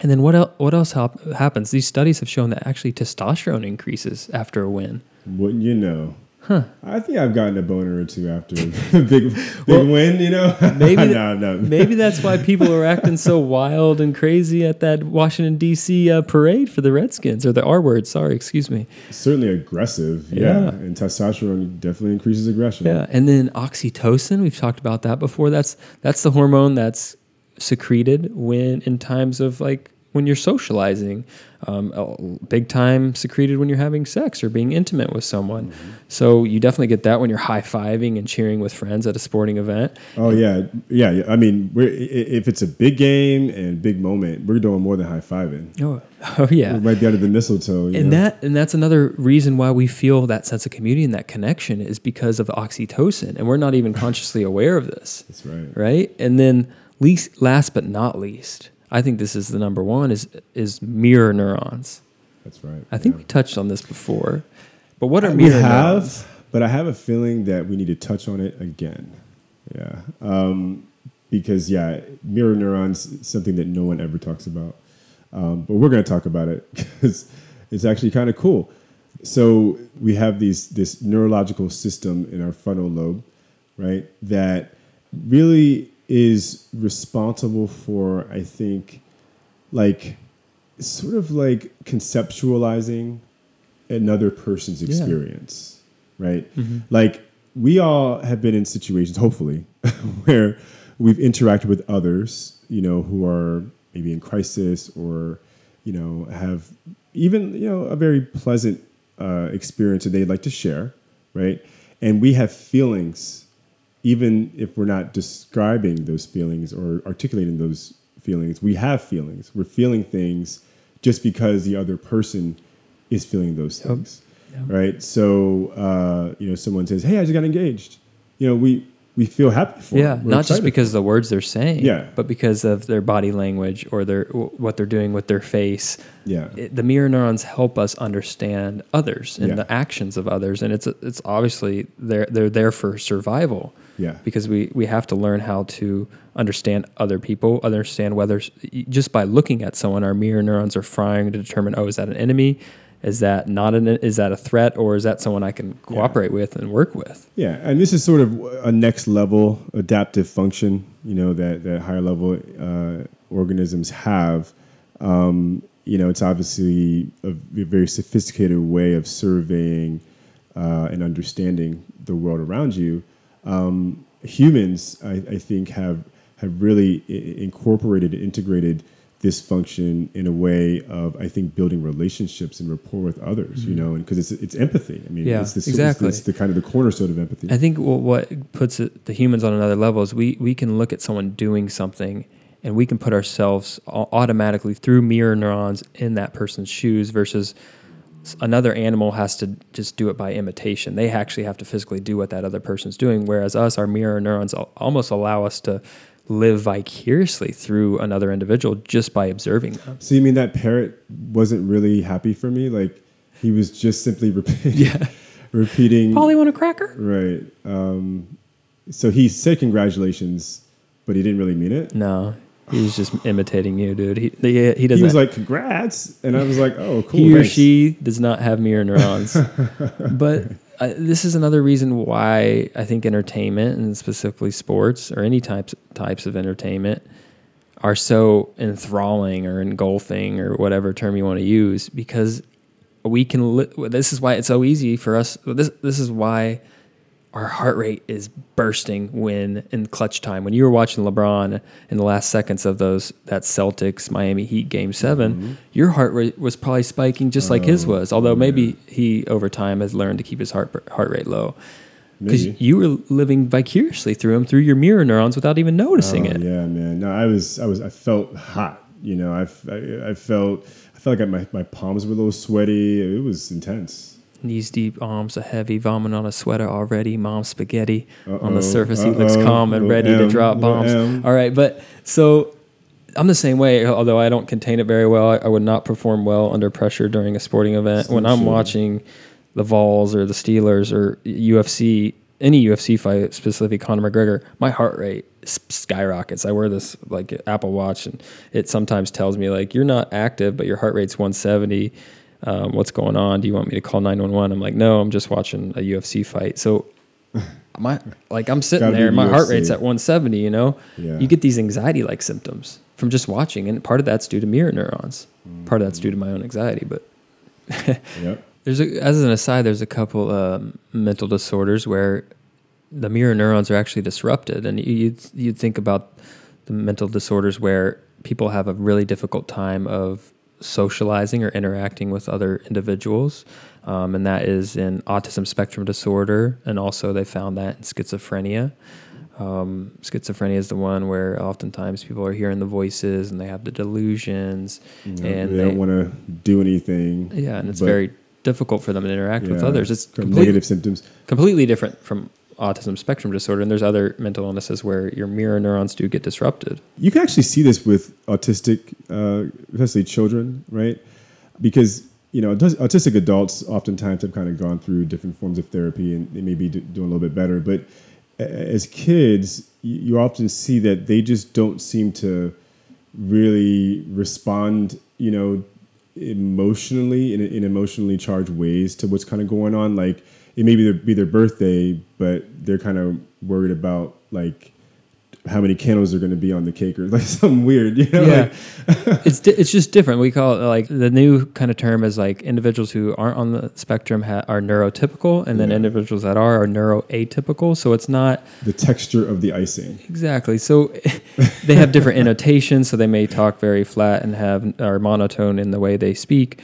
And then what, el- what else hap- happens? These studies have shown that actually testosterone increases after a win. Wouldn't you know? Huh. I think I've gotten a boner or two after a big big Well, win. You know, maybe no, no. Maybe that's why people are acting so wild and crazy at that Washington D.C. Uh, parade for the Redskins or the R word. Sorry, excuse me. certainly aggressive. Yeah. Yeah. and testosterone definitely increases aggression. Yeah, and then oxytocin. We've talked about that before. That's that's the hormone that's secreted when in times of like when you're socializing, um, big time secreted when you're having sex or being intimate with someone. So you definitely get that when you're high fiving and cheering with friends at a sporting event. Oh yeah, yeah. yeah. I mean, we're, if it's a big game and big moment, we're doing more than high fiving. Oh, oh yeah. We might be under the mistletoe. and know? that and that's another reason why we feel that sense of community and that connection is because of oxytocin and we're not even consciously aware of this That's right. right and then least last but not least i think this is the number one is is mirror neurons That's right. i think yeah. we touched on this before but what are we mirror have, neurons but I have a feeling that we need to touch on it again. Yeah, um, because yeah, mirror neurons is something that no one ever talks about, um, but we're going to talk about it because it's actually kind of cool. So we have these this neurological system in our frontal lobe, right? That really is responsible for, I think, like sort of like conceptualizing another person's Yeah. experience, right? Like we all have been in situations, hopefully, where we've interacted with others, you know, who are maybe in crisis or, you know, have even, you know, a very pleasant uh, experience that they'd like to share, right? And we have feelings, even if we're not describing those feelings or articulating those feelings, we have feelings. We're feeling things just because the other person is feeling those things, right? So uh, you know, someone says, "Hey, I just got engaged." You know, we we feel happy for. yeah them. Not just because of the words they're saying Yeah. but because of their body language or their what they're doing with their face. Yeah, it, the mirror neurons help us understand others and Yeah. the actions of others, and it's it's obviously they're they're there for survival. Yeah. because we we have to learn how to understand other people, understand whether just by looking at someone, our mirror neurons are firing to determine, oh, is that an enemy? Is that not an is that a threat, or is that someone I can cooperate with and work with? Yeah, and this is sort of a next level adaptive function, you know, that, that higher level uh, organisms have. Um, you know, it's obviously a very sophisticated way of surveying uh, and understanding the world around you. Um, humans, I, I think, have have really I- incorporated, integrated this function in a way of, I think, building relationships and rapport with others. You know, and because it's it's empathy. I mean, Yeah, it's the, exactly. It's the kind of the cornerstone of empathy. I think what, what puts it, the humans on another level is we, we can look at someone doing something and we can put ourselves automatically through mirror neurons in that person's shoes versus another animal has to just do it by imitation. They actually have to physically do what that other person's doing. Whereas us, our mirror neurons almost allow us to live vicariously through another individual just by observing them. So you mean that parrot wasn't really happy for me? Like he was just simply repeating, Yeah. repeating, Polly want a cracker? right? Um, so he said congratulations, but he didn't really mean it. No. He was just imitating you, dude. He he, he doesn't. He was like, "Congrats," and I was like, "Oh, cool." he or thanks." she does not have mirror neurons. but uh, this is another reason why I think entertainment and specifically sports or any types types of entertainment are so enthralling or engulfing or whatever term you want to use because we can li- this is why it's so easy for us this this is why our heart rate is bursting when in clutch time when you were watching LeBron in the last seconds of those that Celtics Miami Heat game 7 Mm-hmm. your heart rate was probably spiking just like Oh, his was although maybe he over time has learned to keep his heart heart rate low because you were living vicariously through him through your mirror neurons without even noticing Oh, it Yeah, man. No, I was, I was, I felt hot. You know, I I felt, I felt like my, my palms were a little sweaty. It was intense. Knees deep, arms are heavy, vomit on a sweater already, mom spaghetti. On Uh-oh, the surface, he looks calm and ready to drop bombs. M. All right, but so I'm the same way, although I don't contain it very well. I, I would not perform well under pressure during a sporting event. when I'm Sure. watching the Vols or the Steelers or UFC, any UFC fight, specifically Conor McGregor, my heart rate skyrockets. I wear this like Apple Watch, and it sometimes tells me like you're not active, but your heart rate's 170. Um, what's going on? Do you want me to call 911? I'm like, no, I'm just watching a UFC fight. So my like I'm sitting there, and my heart rate's at 170. You know, Yeah. you get these anxiety like symptoms from just watching, and part of that's due to mirror neurons. Part of that's due to my own anxiety, but Yep. there's a, as an aside, there's a couple um, mental disorders where the mirror neurons are actually disrupted, and you'd you'd think about the mental disorders where people have a really difficult time of socializing or interacting with other individuals, um, and that is in autism spectrum disorder, and also they found that in schizophrenia. Um, schizophrenia is the one where oftentimes people are hearing the voices and they have the delusions, You know, and they, they, don't want to do anything. yeah, and it's very difficult for them to interact with others. It's negative symptoms. completely different from autism spectrum disorder, and there's other mental illnesses where your mirror neurons do get disrupted. You can actually see this with autistic, uh, especially children, right? Because you know, autistic adults oftentimes have kind of gone through different forms of therapy and they may be do- doing a little bit better. But as kids, you, you often see that they just don't seem to really respond, you know, emotionally in, in emotionally charged ways to what's kind of going on. Like it may be their, be their birthday, but they're kind of worried about like how many candles are going to be on the cake or like something weird, you know? Yeah, Like, it's di- it's just different. We call it like the new kind of term is like individuals who aren't on the spectrum ha- are neurotypical, and then Yeah. individuals that are are neuroatypical. So it's not the texture of the icing. Exactly. So they have different annotations. So they may talk very flat and have are monotone in the way they speak.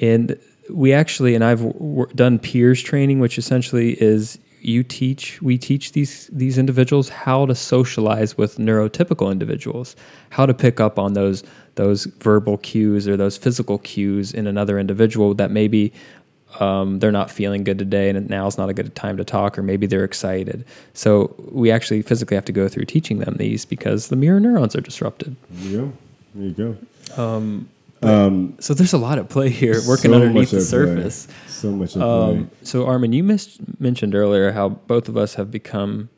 And we actually, and I've w- done peers training, which essentially is you teach, we teach these these individuals how to socialize with neurotypical individuals, how to pick up on those those verbal cues or those physical cues in another individual that maybe um, they're not feeling good today and now's not a good time to talk or maybe they're excited so we actually physically have to go through teaching them these because the mirror neurons are disrupted There you go. There go. so there's a lot at play here working So underneath the at play. surface So much at um, play. so armin you mis- mentioned earlier how both of us have become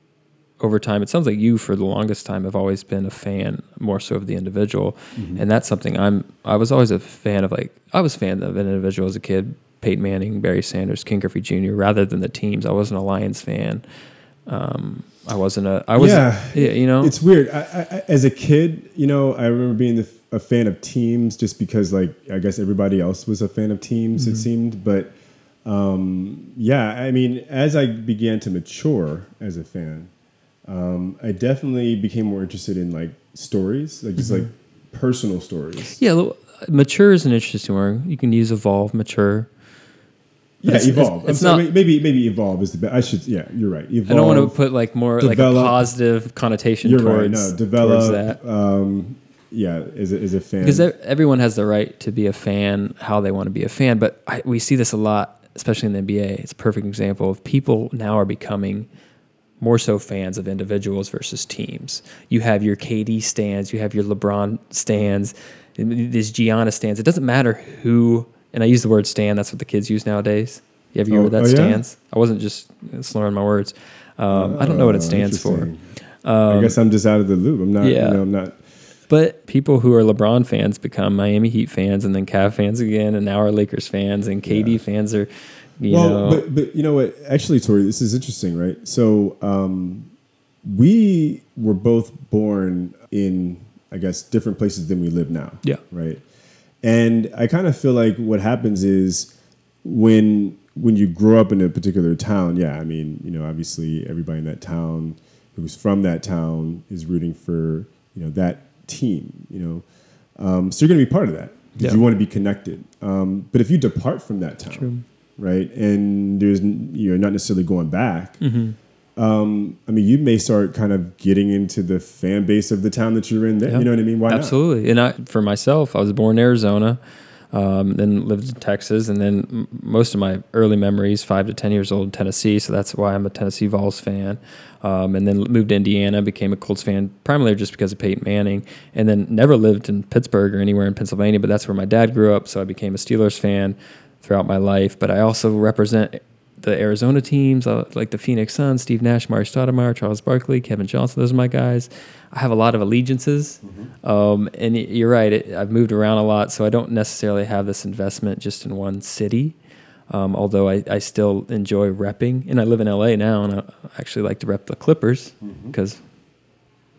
over time it sounds like you for the longest time have always been a fan more so of the individual Mm-hmm. and that's something i'm i was always a fan of like i was a fan of an individual as a kid peyton manning barry sanders ken griffey jr rather than the teams i wasn't a lions fan um, i wasn't a i was Yeah. yeah, you know It's weird. I, I- as a kid, you know, I remember being the, a fan of teams just because, like, I guess everybody else was a fan of teams. Mm-hmm. It seemed, but um, yeah, I mean, as I began to mature as a fan, um, I definitely became more interested in like stories, like just like personal stories. yeah mature is an interesting word you can use evolve mature Yeah, it's- it's- evolve. it's I'm sorry, not- maybe maybe evolve is the best. I should. Yeah, you're right. Evolve. I don't want to put like more like a positive connotation You're towards, right. No, develop. that. Um, yeah, is a, as a fan. because everyone has the right to be a fan how they want to be a fan but I, we see this a lot especially in the nba it's a perfect example of people now are becoming more so fans of individuals versus teams you have your kd stands you have your lebron stands this giannis stands it doesn't matter who and i use the word stand that's what the kids use nowadays you ever hear Oh, that oh, yeah? stands i wasn't just slurring my words um, i don't know what it Oh, stands for interesting. I guess I'm just out of the loop. I'm not. yeah. You know, I'm not. But people who are LeBron fans become Miami Heat fans, and then Cavs fans again, and now are Lakers fans, and KD Yeah. fans are, you well, know, but but you know what? Actually, Tori, this is interesting, right? So um, we were both born in, I guess, different places than we live now. Yeah. Right. And I kind of feel like what happens is when when you grow up in a particular town, yeah, I mean, you know, obviously everybody in that town who's from that town is rooting for you know that team, you know, um, so you're going to be part of that because Yeah. you want to be connected. Um, but if you depart from that town, True. right, and there's you're not necessarily going back. Mm-hmm. Um, I mean, you may start kind of getting into the fan base of the town that you're in. There, Yeah. you know what I mean? Why Absolutely. And I, for myself, I was born in Arizona, um, then lived in Texas, and then most of my early memories, five to ten years old, in Tennessee. So that's why I'm a Tennessee Vols fan. Um, and then moved to Indiana, became a Colts fan primarily just because of Peyton Manning, and then never lived in Pittsburgh or anywhere in Pennsylvania, but that's where my dad grew up. So I became a Steelers fan throughout my life. But I also represent the Arizona teams, uh, like the Phoenix Suns, Steve Nash, Amar'e Stoudemire, Charles Barkley, Kevin Johnson. Those are my guys. I have a lot of allegiances, um, and you're right. It, I've moved around a lot, so I don't necessarily have this investment just in one city. Um, although I, I still enjoy repping, and I live in LA now, and I actually like to rep the Clippers because,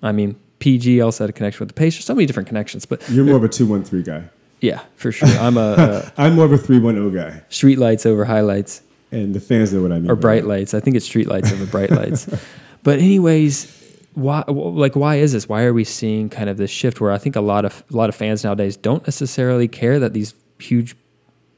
I mean, PG also had a connection with the Pacers. So many different connections, but You're more of a two one three guy. yeah, for sure. I'm a, a I'm more of a three one zero guy, street lights over highlights. And the fans know what I mean. or bright lights. I think it's street lights over bright lights. But anyways, why like why is this? Why are we seeing kind of this shift where I think a lot of a lot of fans nowadays don't necessarily care that these huge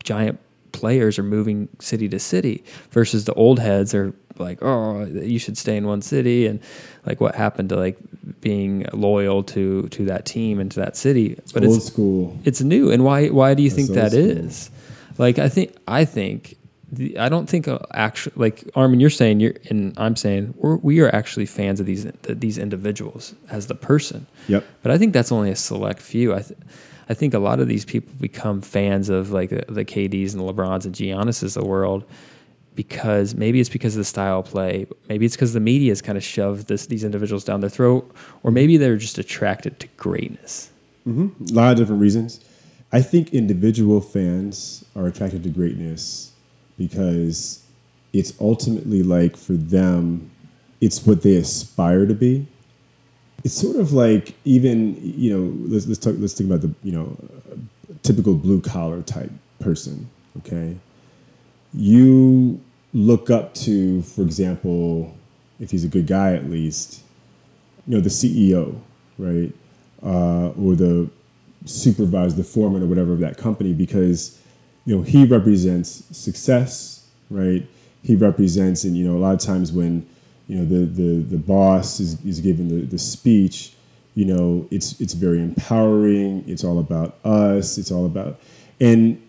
giant players are moving city to city versus the old heads are like, oh, you should stay in one city and like what happened to like being loyal to to that team and to that city. But old it's school. it's new and why why do you think That's that school. is like i think i think the, i don't think actually like armin you're saying you're and i'm saying we're, we are actually fans of these these individuals as the person Yep. but i think that's only a select few i th- I think a lot of these people become fans of like the, the KDs and the LeBrons and Giannis's of the world because maybe it's because of the style of play, maybe it's because the media has kind of shoved this, these individuals down their throat, or maybe they're just attracted to greatness. Mm-hmm. A lot of different reasons. I think individual fans are attracted to greatness because it's ultimately like for them, it's what they aspire to be. It's sort of like even you know let's let's talk let's think about the you know typical blue collar type person. Okay, you look up to, for example, if he's a good guy at least, you know the CEO, right, uh, or the supervisor, the foreman, or whatever of that company, because you know he represents success, right? He represents, and you know a lot of times when you know the the the boss is is giving the the speech, you know it's it's very empowering. It's all about us. It's all about, and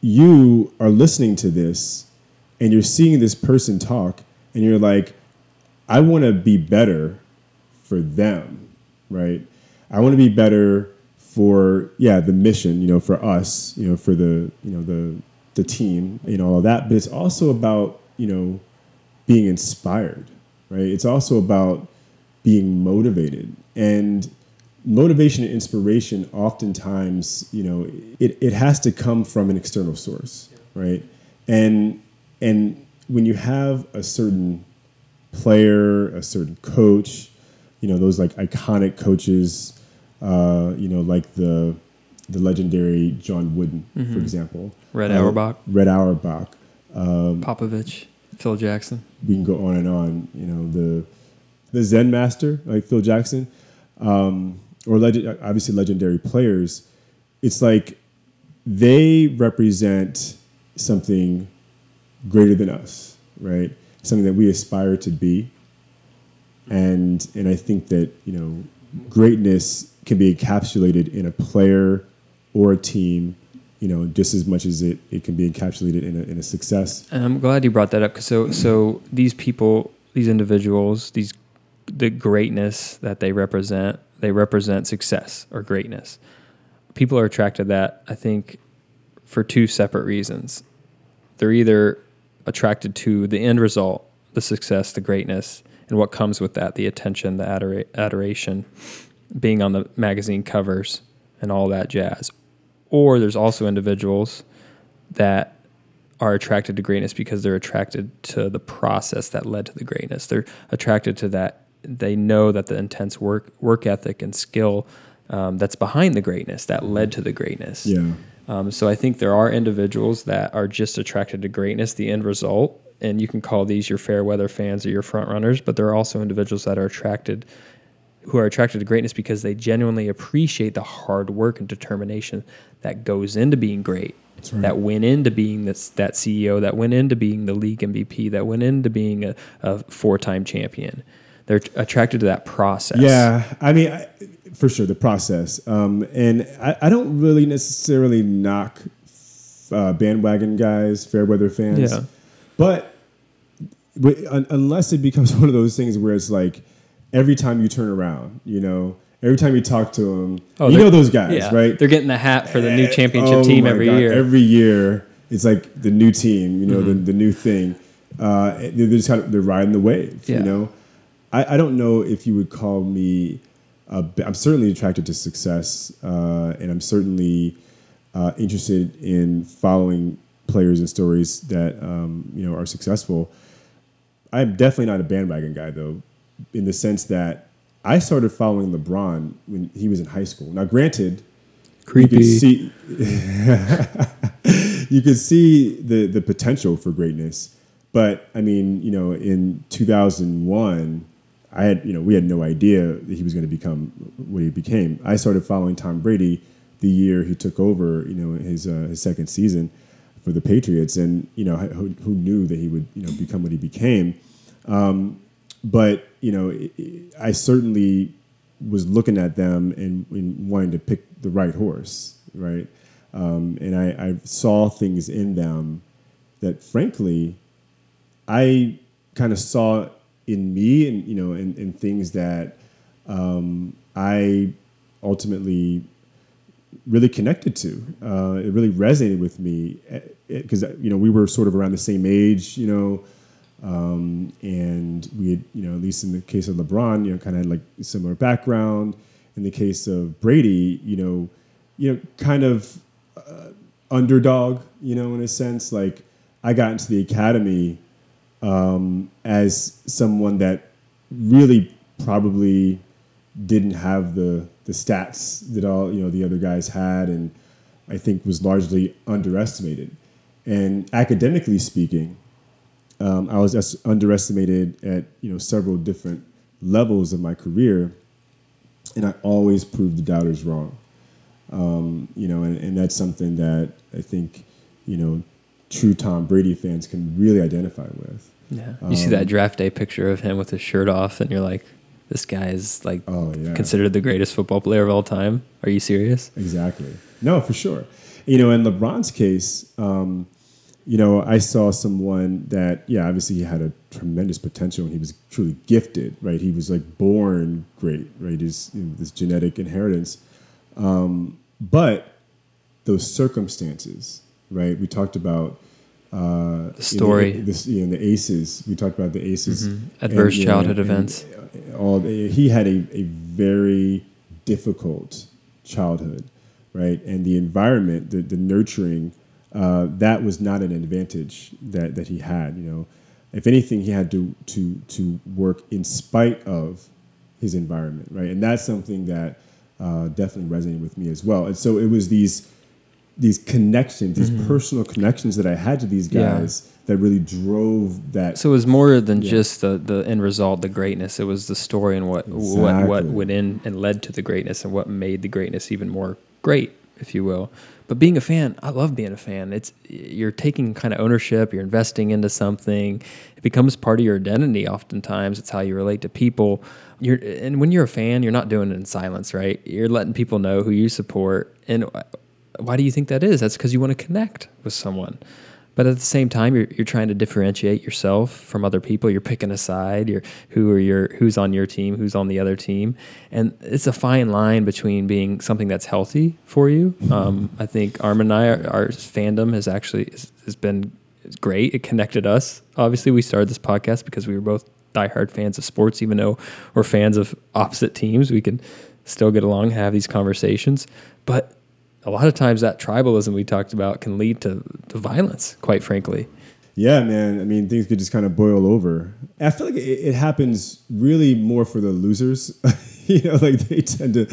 you are listening to this, and you're seeing this person talk, and you're like, I want to be better for them, right? I want to be better for yeah the mission, you know, for us, you know, for the you know the the team, you know, all of that. But it's also about you know being inspired, right? It's also about being motivated and motivation and inspiration oftentimes you know it, it has to come from an external source right and and when you have a certain player a certain coach you know those like iconic coaches uh, you know like the the legendary john wooden for example Red Uh, Auerbach. red auerbach Popovich, Phil Jackson. we can go on and on. You know the the Zen master like Phil Jackson, um, or legend, obviously legendary players. It's like they represent something greater than us, right? Something that we aspire to be, and and I think that you know greatness can be encapsulated in a player or a team. You know, just as much as it, it can be encapsulated in a, in a success. And I'm glad you brought that up because so so these people, these individuals, these the greatness that they represent, they represent success or greatness. People are attracted to that, I think, for two separate reasons. They're either attracted to the end result, the success, the greatness, and what comes with that, the attention, the adora- adoration, being on the magazine covers and all that jazz. Or there's also individuals that are attracted to greatness because they're attracted to the process that led to the greatness. They're attracted to that. They know that the intense work work ethic and skill um, that's behind the greatness that led to the greatness. Yeah. Um, so I think there are individuals that are just attracted to greatness, the end result, and you can call these your fair weather fans or your front runners. But there are also individuals that are attracted, who are attracted to greatness because they genuinely appreciate the hard work and determination that goes into being great. right. That went into being this, that CEO, that went into being the league MVP, that went into being a, a four-time champion. They're attracted to that process. Yeah, I mean, I, for sure, the process. Um, and I, I don't really necessarily knock uh, bandwagon guys, fair weather fans. Yeah. But wi- un- unless it becomes one of those things where it's like every time you turn around, you know, every time you talk to them, you Oh, they're- know those guys, Yeah, right? They're getting the hat for the new Eh, championship oh team every God, year. Every year, it's like the new team, you know, Mm-hmm. the, the new thing. Uh, they're just kind of they're riding the wave, Yeah. you know. I, I don't know if you would call me. I'm certainly attracted to success, uh, and I'm certainly uh, interested in following players and stories that um, you know are successful. I'm definitely not a bandwagon guy though, in the sense that I started following LeBron when he was in high school. Now, granted, you could see you could see the the potential for greatness, but I mean, you know, in 2001, I had you know we had no idea that he was going to become what he became. I started following Tom Brady the year he took over, you know, his uh, his second season for the Patriots, and you know, who, who knew that he would you know become what he became. Um, but you know, I- certainly was looking at them and, and wanting to pick the right horse, right? Um, and I, I saw things in them that, frankly, I kind of saw in me, and you know, in, in things that um, I ultimately really connected to. Uh, it really resonated with me because you know we were sort of around the same age, you know, um, and we had, you know, at least in the case of LeBron, you know, kind of had like a similar background. In the case of Brady, you know, you know, kind of uh, underdog, you know, in a sense. Like I got into the academy um, as someone that really probably didn't have the the stats that all you know the other guys had, and I think was largely underestimated. And academically speaking, um, I was underestimated at you know several different levels of my career, and I always proved the doubters wrong. Um, you know, and, and that's something that I think you know true Tom Brady fans can really identify with. Yeah. You see Um, that draft day picture of him with his shirt off, and you're like, this guy is like Oh yeah, considered the greatest football player of all time. Are you serious? Exactly. No, for sure. You know, in LeBron's case, um, you know, I saw someone that, yeah, obviously he had a tremendous potential and he was truly gifted, right? He was like born great, right? His you know, this genetic inheritance. Um, but those circumstances, right? We talked about uh, The story. you know, this, you know, the aces. We talked about the aces. Mhm. Adverse you childhood and- events. all he had a, a very difficult childhood, right? And the environment, the, the nurturing, uh, that was not an advantage that, that he had. You know, if anything, he had to to to work in spite of his environment, right? And that's something that uh, definitely resonated with me as well. And so it was these these connections, these personal connections that I had to these Mm-hmm. Yeah. guys that really drove that. So it was more than Yeah. just the, the end result, the greatness. It was the story and what what what Exactly. went in and led to the greatness and what made the greatness even more great, if you will. But being a fan, I love being a fan. It's you're taking kind of ownership, you're investing into something. It becomes part of your identity oftentimes. It's how you relate to people. You're and when you're a fan, you're not doing it in silence, right? You're letting people know who you support. And why do you think that is? That's because you want to connect with someone. But at the same time, you're, you're trying to differentiate yourself from other people. You're picking a side. You're who are your who's on your team, who's on the other team, and it's a fine line between being something that's healthy for you. Um, I think Arm and I, our, our fandom has actually has, been great. It connected us. Obviously, we started this podcast because we were both diehard fans of sports, even though we're fans of opposite teams. We can still get along, have these conversations. But a lot of times that tribalism we talked about can lead to, to violence, quite frankly. Yeah, man. I mean, things could just kind of boil over. I feel like it, it happens really more for the losers. you know, like they tend to,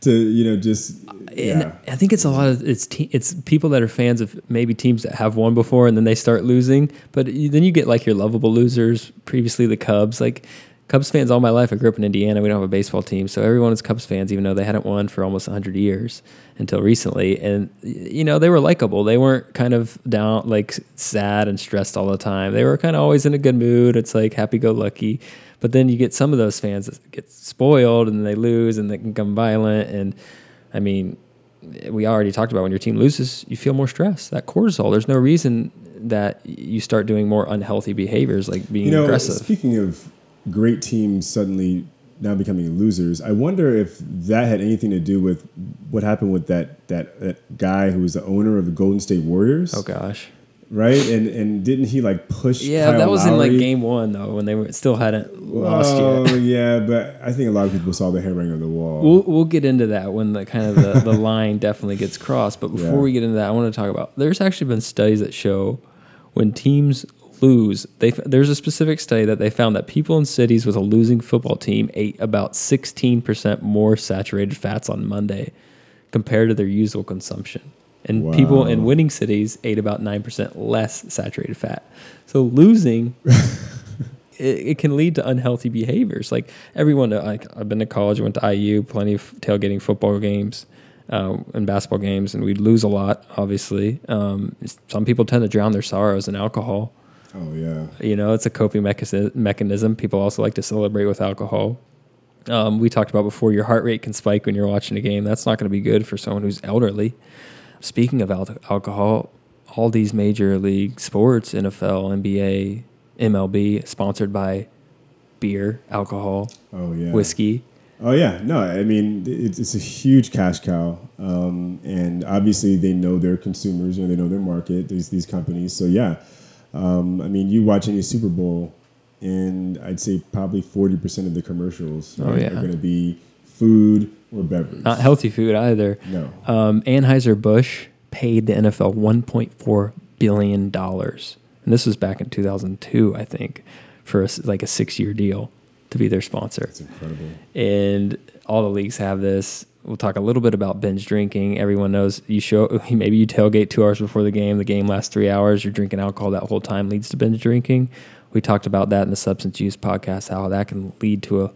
to you know, just yeah. And I think it's a lot of it's te- it's people that are fans of maybe teams that have won before and then they start losing. But then you get like your lovable losers. Previously, the Cubs. Like Cubs fans all my life. I grew up in Indiana. We don't have a baseball team, so everyone is Cubs fans, even though they hadn't won for almost 100 years until recently. And you know they were likable. They weren't kind of down, like sad and stressed all the time. They were kind of always in a good mood. It's like happy go lucky. But then you get some of those fans that get spoiled and they lose and they can become violent. And I mean, we already talked about when your team loses, you feel more stress. That cortisol. There's no reason that you start doing more unhealthy behaviors like being you know, aggressive. Speaking of great teams suddenly now becoming losers, I wonder if that had anything to do with what happened with that that, that guy who was the owner of the Golden State Warriors. Oh gosh. Right, and and didn't he like push? Yeah, Kyle that was in like game one though, when they were still hadn't lost Oh yet. yeah, but I think a lot of people saw the handwriting on the wall. We'll we'll get into that when the kind of the, the line definitely gets crossed. But before Yeah. we get into that, I want to talk about. There's actually been studies that show when teams lose, they there's a specific study that they found that people in cities with a losing football team ate about 16% more saturated fats on Monday compared to their usual consumption. And people in winning cities ate about 9% less saturated fat. So losing it, it can lead to unhealthy behaviors. Like everyone, like I've been to college, went to IU, plenty of tailgating football games and basketball games, and we'd lose a lot. Obviously, um, some people tend to drown their sorrows in alcohol. Oh yeah, You know, it's a coping mechanism. People also like to celebrate with alcohol. Um, we talked about before your heart rate can spike when you're watching a game. That's not going to be good for someone who's elderly. Speaking of al- alcohol, all these major league sports, NFL, NBA, MLB, sponsored by beer, alcohol, oh yeah, whiskey. Oh yeah, no, I mean it's, it's a huge cash cow, um, and obviously they know their consumers, you know, they know their market. These these companies, so yeah, um, I mean you watch any Super Bowl, and I'd say probably forty percent of the commercials Oh, right, yeah. are going to be food or beverage. Not healthy food either. No, Um, Anheuser-Busch paid the NFL 1.4 billion dollars, and this was back in 2002, I think, for a like a six-year deal to be their sponsor. it's incredible. And all the leagues have this. We'll talk a little bit about binge drinking. Everyone knows you show maybe you tailgate two hours before the game. The game lasts three hours. You're drinking alcohol that whole time leads to binge drinking. We talked about that in the substance use podcast. How that can lead to a,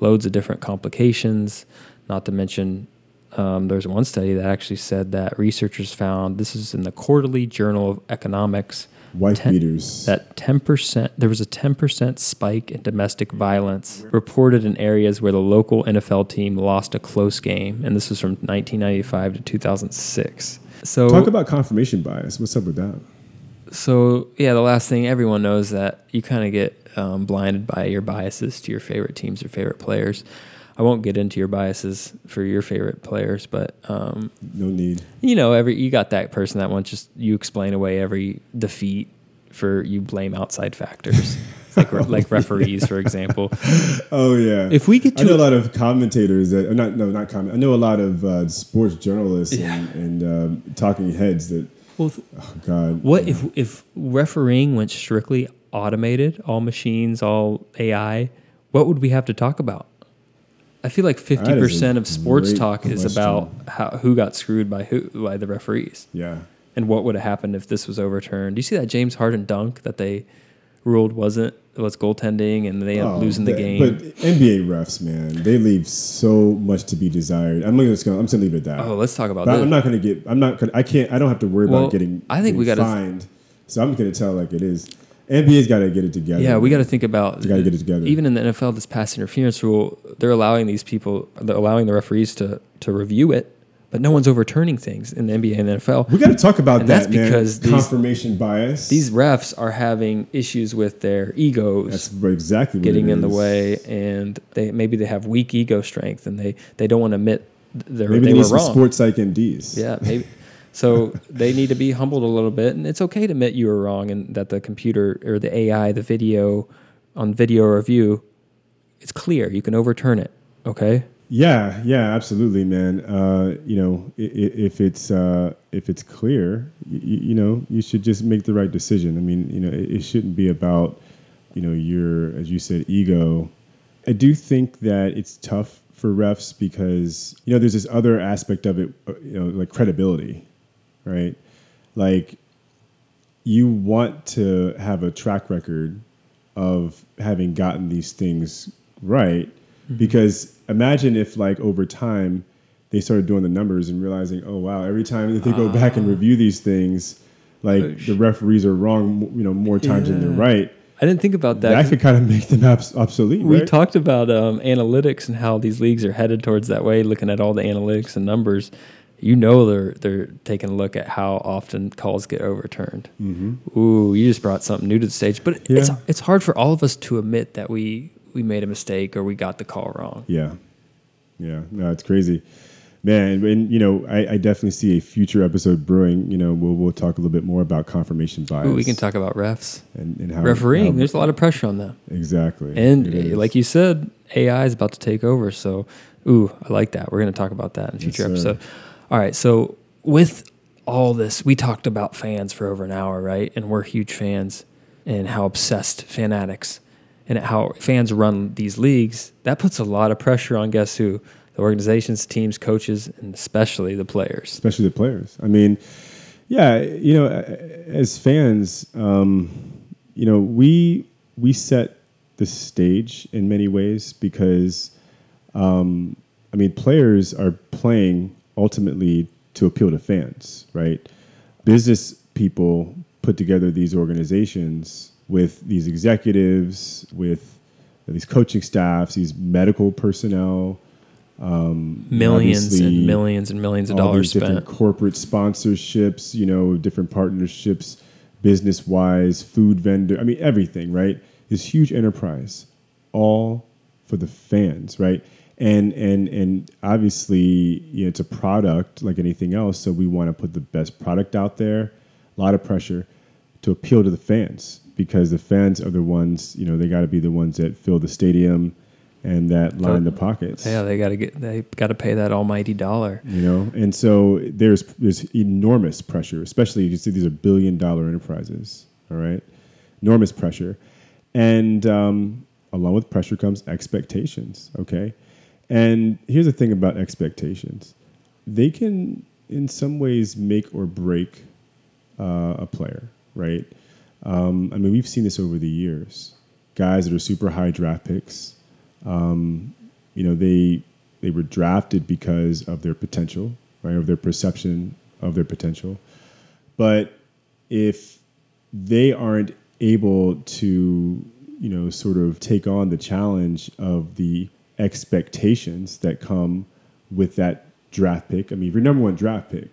loads of different complications. Not to mention, um, there's one study that actually said that researchers found this is in the Quarterly Journal of Economics Wife Ten- beaters. that 10% there was a 10% spike in domestic violence reported in areas where the local NFL team lost a close game and this was from 1995 to 2006 so Talk about confirmation bias. What's up with that? so yeah the last thing everyone knows that you kind of get um, blinded by your biases to your favorite teams or favorite players I won't get into your biases for your favorite players but um, No need. you know every you got that person that wants just you explain away every defeat for you blame outside factors like like referees for example Oh yeah. if we get I know a lot of commentators that, uh, not no, not comment. I know a lot of uh, sports journalists Yeah. and, and um, talking heads that. well, th- Oh God. what if if refereeing went strictly automated all machines all ai what would we have to talk about i feel like 50% of sports talk is about how, who got screwed by who by the referees Yeah. and what would have happened if this was overturned. Do you see that James Harden dunk that they ruled wasn't was goaltending and they ended up Oh, losing the that- game? But NBA refs, man, they leave so much to be desired. I'm gonna, I'm just gonna leave it at that. oh, let's talk about but this. I'm not gonna get. I'm not gonna. I can't. I don't have to worry Well, about getting. I think we gotta- fined. So I'm gonna tell like it is. NBA's got to get it together. yeah, we got to think about. They gotta get it together. Even in the NFL, this pass interference rule, they're allowing these people, they're allowing the referees to to review it, but no one's overturning things in the NBA and the NFL. We got to talk about And that, that's man. because these- confirmation bias. These refs are having issues with their egos. That's exactly what getting in the way, and they maybe they have weak ego strength, and they they don't want to admit they're, Maybe they they were need some wrong. sports psych MDs. Yeah, maybe. So they need to be humbled a little bit, and it's okay to admit you were wrong, and that the computer or the AI, the video on video review, it's clear you can overturn it. Okay, Yeah, yeah, absolutely, man. Uh, you know, i- i- if it's uh, if it's clear, you, you know, you should just make the right decision. I mean, you know, it, it shouldn't be about, you know, your as you said, ego. I do think that it's tough for refs because you know there's this other aspect of it, uh, you know, like credibility, right? Like you want to have a track record of having gotten these things right because imagine if like over time they started doing the numbers and realizing oh wow every time that they go back and review these things like the referees are wrong you know more times than they're right I didn't think about that. that could kind of make them obs- obsolete we right? talked about um, analytics and how these leagues are headed towards that way. Looking at all the analytics and numbers, you know they're they're taking a look at how often calls get overturned. Mm-hmm. Ooh, you just brought something new to the stage. But it's Yeah. it's hard for all of us to admit that we we made a mistake or we got the call wrong. Yeah, yeah, no, it's crazy, man. And you know, I, I definitely see a future episode brewing. You know, we'll we'll talk a little bit more about confirmation bias. Ooh, we can talk about refs, and, and how refereeing. how- There's a lot of pressure on them. exactly, And like you said, AI is about to take over. So, ooh, I like that. We're going to talk about that in a Yes, future sir. All right. So, with all this, we talked about fans for over an hour, right? And we're huge fans and how obsessed fanatics and how fans run these leagues. That puts a lot of pressure on guess who? The organizations, teams, coaches, and especially the players. especially the players. I mean, yeah, you know, as fans, um, you know, we we set the stage in many ways because, um, I mean, players are playing ultimately to appeal to fans, right? Business people put together these organizations with these executives, with these coaching staffs, these medical personnel, um, Millions and millions and millions of dollars spent. corporate sponsorships, you know, different partnerships, business wise, food vendor. I mean, everything, right? This huge enterprise, all for the fans, right? And and and obviously, you know, it's a product like anything else. So we want to put the best product out there. A lot of pressure to appeal to the fans because the fans are the ones, you know, they got to be the ones that fill the stadium and that line the pockets Yeah, they got to get they got to pay that almighty dollar. you know and so there's there's enormous pressure especially you see these are billion dollar enterprises all right enormous pressure and um, along with pressure comes expectations okay and here's the thing about expectations. They can in some ways make or break uh, a player right? Um, i mean we've seen this over the years. Guys that are super high draft picks you know they they were drafted because of their potential right? Of their perception of their potential. But if they aren't able to you know sort of take on the challenge of the expectations that come with that draft pick i mean if you're number one draft pick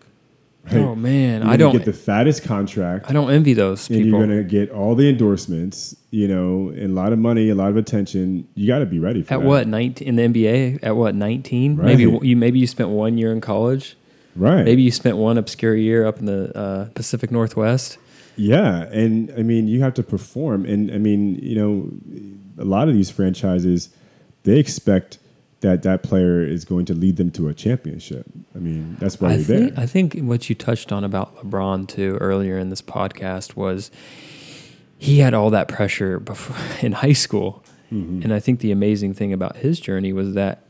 right Oh man, I gonna don't get the fattest contract I don't envy those and people. you're going to get all the endorsements you know and a lot of money a lot of attention you got to be ready for that. At that. what nineteen in the NBA? At what nineteen? Maybe you maybe you spent one year in college. right Maybe you spent one obscure year up in the uh, Pacific Northwest. Yeah, and I mean you have to perform, and I mean you know a lot of these franchises they expect that that player is going to lead them to a championship. I mean that's why I you're think there. I think what you touched on about LeBron too earlier in this podcast was he had all that pressure before in high school, Mm-hmm. and I think the amazing thing about his journey was that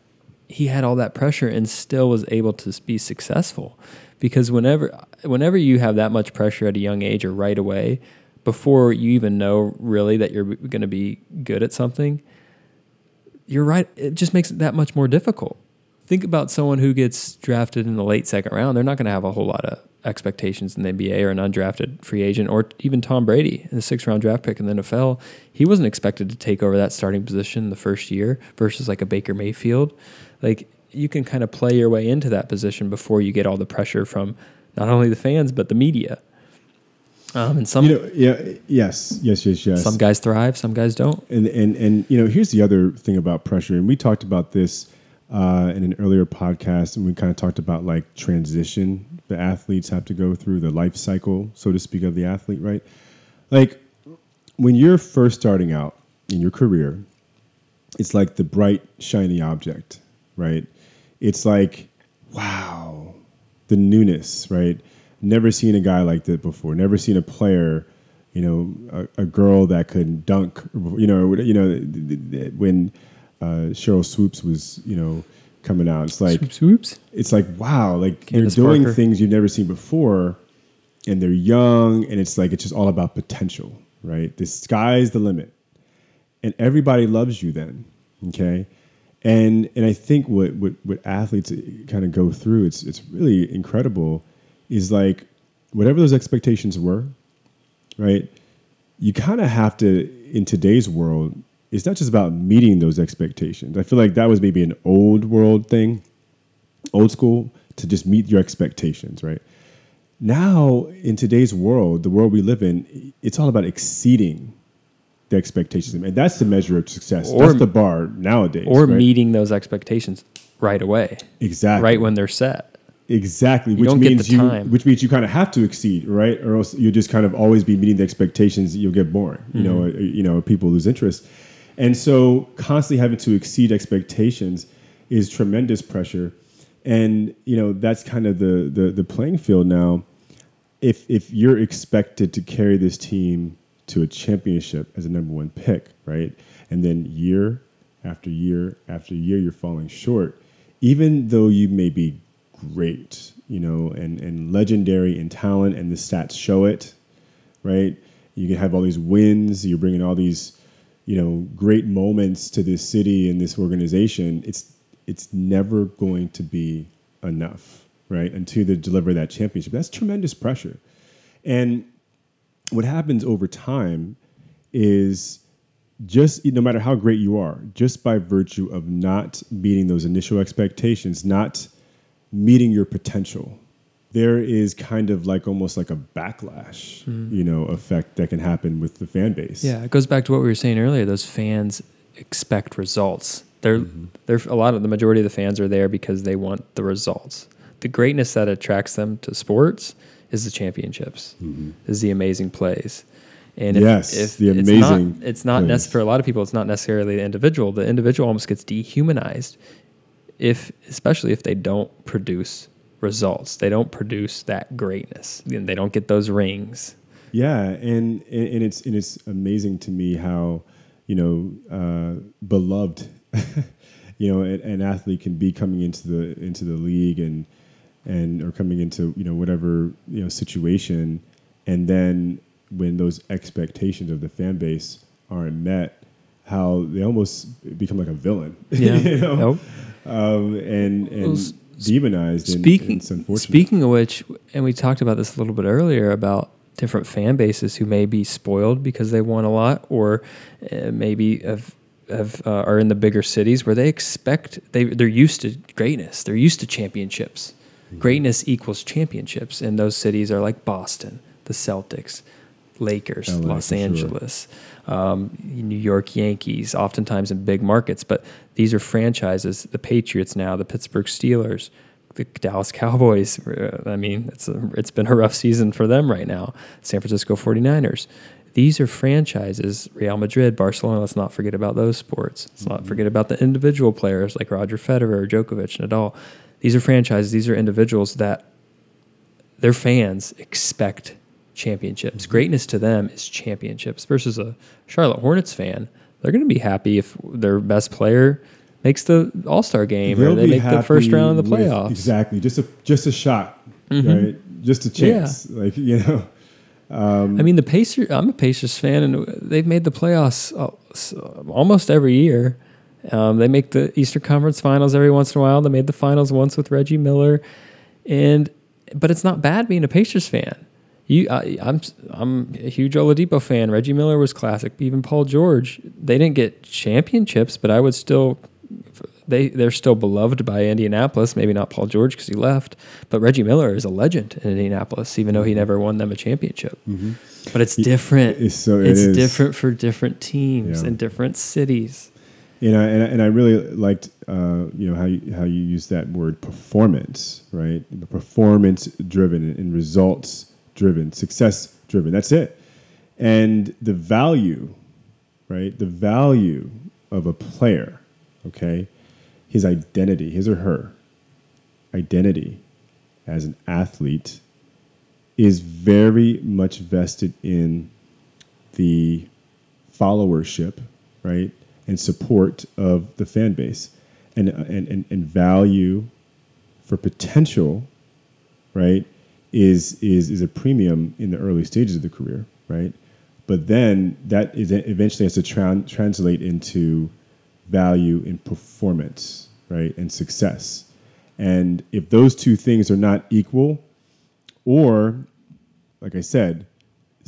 he had all that pressure and still was able to be successful because whenever whenever you have that much pressure at a young age or right away before you even know really that you're going to be good at something you're right it just makes it that much more difficult. Think about someone who gets drafted in the late second round. They're not going to have a whole lot of expectations in the NBA or an undrafted free agent or even Tom Brady in the sixth round draft pick in the NFL he wasn't expected to take over that starting position the first year versus like a Baker Mayfield. Like you can kind of play your way into that position before you get all the pressure from not only the fans but the media um, and some You know, yeah, yes, yes, yes, yes. some guys thrive some guys don't and and and you know here's the other thing about pressure and we talked about this uh, in an earlier podcast and we kind of talked about like transition the athletes have to go through the life cycle so to speak of the athlete right like when you're first starting out in your career it's like the bright shiny object right it's like, wow, the newness, right? Never seen a guy like that before. Never seen a player, you know, a, a girl that could dunk. You know, you know, when uh, Sheryl Swoopes was, you know, coming out, it's like Swoopes, swoops. it's like wow, like Candace they're doing Parker. things you've never seen before, and they're young, and it's like it's just all about potential, right? The sky's the limit, and everybody loves you then, okay? And and I think what what, what athletes kind of go through, it's it's really incredible, is like whatever those expectations were, right? You kind of have to in today's world. It's not just about meeting those expectations. I feel like that was maybe an old world thing old school to just meet your expectations, right? Now, in today's world, the world we live in, it's all about exceeding the expectations, and that's the measure of success. Or- that's the bar nowadays. Or right? meeting those expectations right away, exactly right when they're set. Exactly, which don't get means you, time. which means you kind of have to exceed, right? Or else you'll just kind of always be meeting the expectations. You'll get bored, you know. Mm-hmm. uh, You know, people lose interest, and so constantly having to exceed expectations is tremendous pressure, and you know that's kind of the the, the playing field now. If if you're expected to carry this team to a championship as a number one pick, right, and then year after year after year you're falling short, even though you may be great, you know, and and legendary in talent, and the stats show it, right? You can have all these wins. You're bringing all these, you know, great moments to this city and this organization. It's it's never going to be enough, right? Until they deliver that championship. That's tremendous pressure, and what happens over time is just no matter how great you are, just by virtue of not meeting those initial expectations, not meeting your potential, there is kind of like almost like a backlash, you know, effect that can happen with the fan base. Yeah, it goes back to what we were saying earlier. Those fans expect results. They're Mm-hmm. they're a lot of the majority of the fans are there because they want the results. The greatness that attracts them to sports is the championships, is the amazing plays. And if, Mm-hmm. Yes, if the it's amazing not, it's not necess- for a lot of people. It's not necessarily the individual. The individual almost gets dehumanized if, especially if they don't produce results. They don't produce that greatness. They don't get those rings. Yeah, and and it's and it's amazing to me how you know uh, beloved you know an, an athlete can be coming into the into the league and and or coming into you know whatever you know situation, and then when those expectations of the fan base aren't met, how they almost become like a villain. Yeah. you know, Nope. Um, and and Well, demonized. Speaking and unfortunate. speaking of which, and we talked about this a little bit earlier about different fan bases who may be spoiled because they won a lot, or uh, maybe have, have uh, are in the bigger cities where they expect they they're used to greatness. They're used to championships. Mm-hmm. Greatness equals championships, and those cities are like Boston, the Celtics, Lakers, LA, Los Angeles. sure. Um, New York Yankees, oftentimes in big markets. But these are franchises. The Patriots now, the Pittsburgh Steelers, the Dallas Cowboys. uh, I mean, it's a, it's been a rough season for them right now. San Francisco 49ers. These are franchises. Real Madrid, Barcelona. Let's not forget about those sports. Let's not forget about the individual players like Roger Federer, Djokovic, Nadal. These are franchises. These are individuals that their fans expect championships. Greatness to them is championships versus a Charlotte Hornets fan. They're going to be happy if their best player makes the All Star game They'll they be make the first round of the with- playoffs. Exactly, just a just a shot, right? Just a chance, like you know. I mean, the Pacers. I'm a Pacers fan, and they've made the playoffs uh, almost every year. Um, they make the Eastern Conference Finals every once in a while. They made the finals once with Reggie Miller, and but it's not bad being a Pacers fan. You, I, I'm I'm a huge Oladipo fan. Reggie Miller was classic. Even Paul George. They didn't get championships, but I would still they they're still beloved by Indianapolis. Maybe not Paul George because he left, but Reggie Miller is a legend in Indianapolis, even though he never won them a championship. But it's different. it's so- it it's is. different for different teams Yeah. and different cities. And I, and I, and I really liked, uh, you know, how you, how you use that word performance, right? Performance driven and results driven, success driven. That's it. And the value, right? The value of a player, okay? His identity, his or her, identity as an athlete is very much vested in the followership, right, and support of the fan base, and and and, and value for potential, right, is is is a premium in the early stages of the career, right, but then that is eventually has to tran translate into value in performance, right, and success, and if those two things are not equal, or like I said,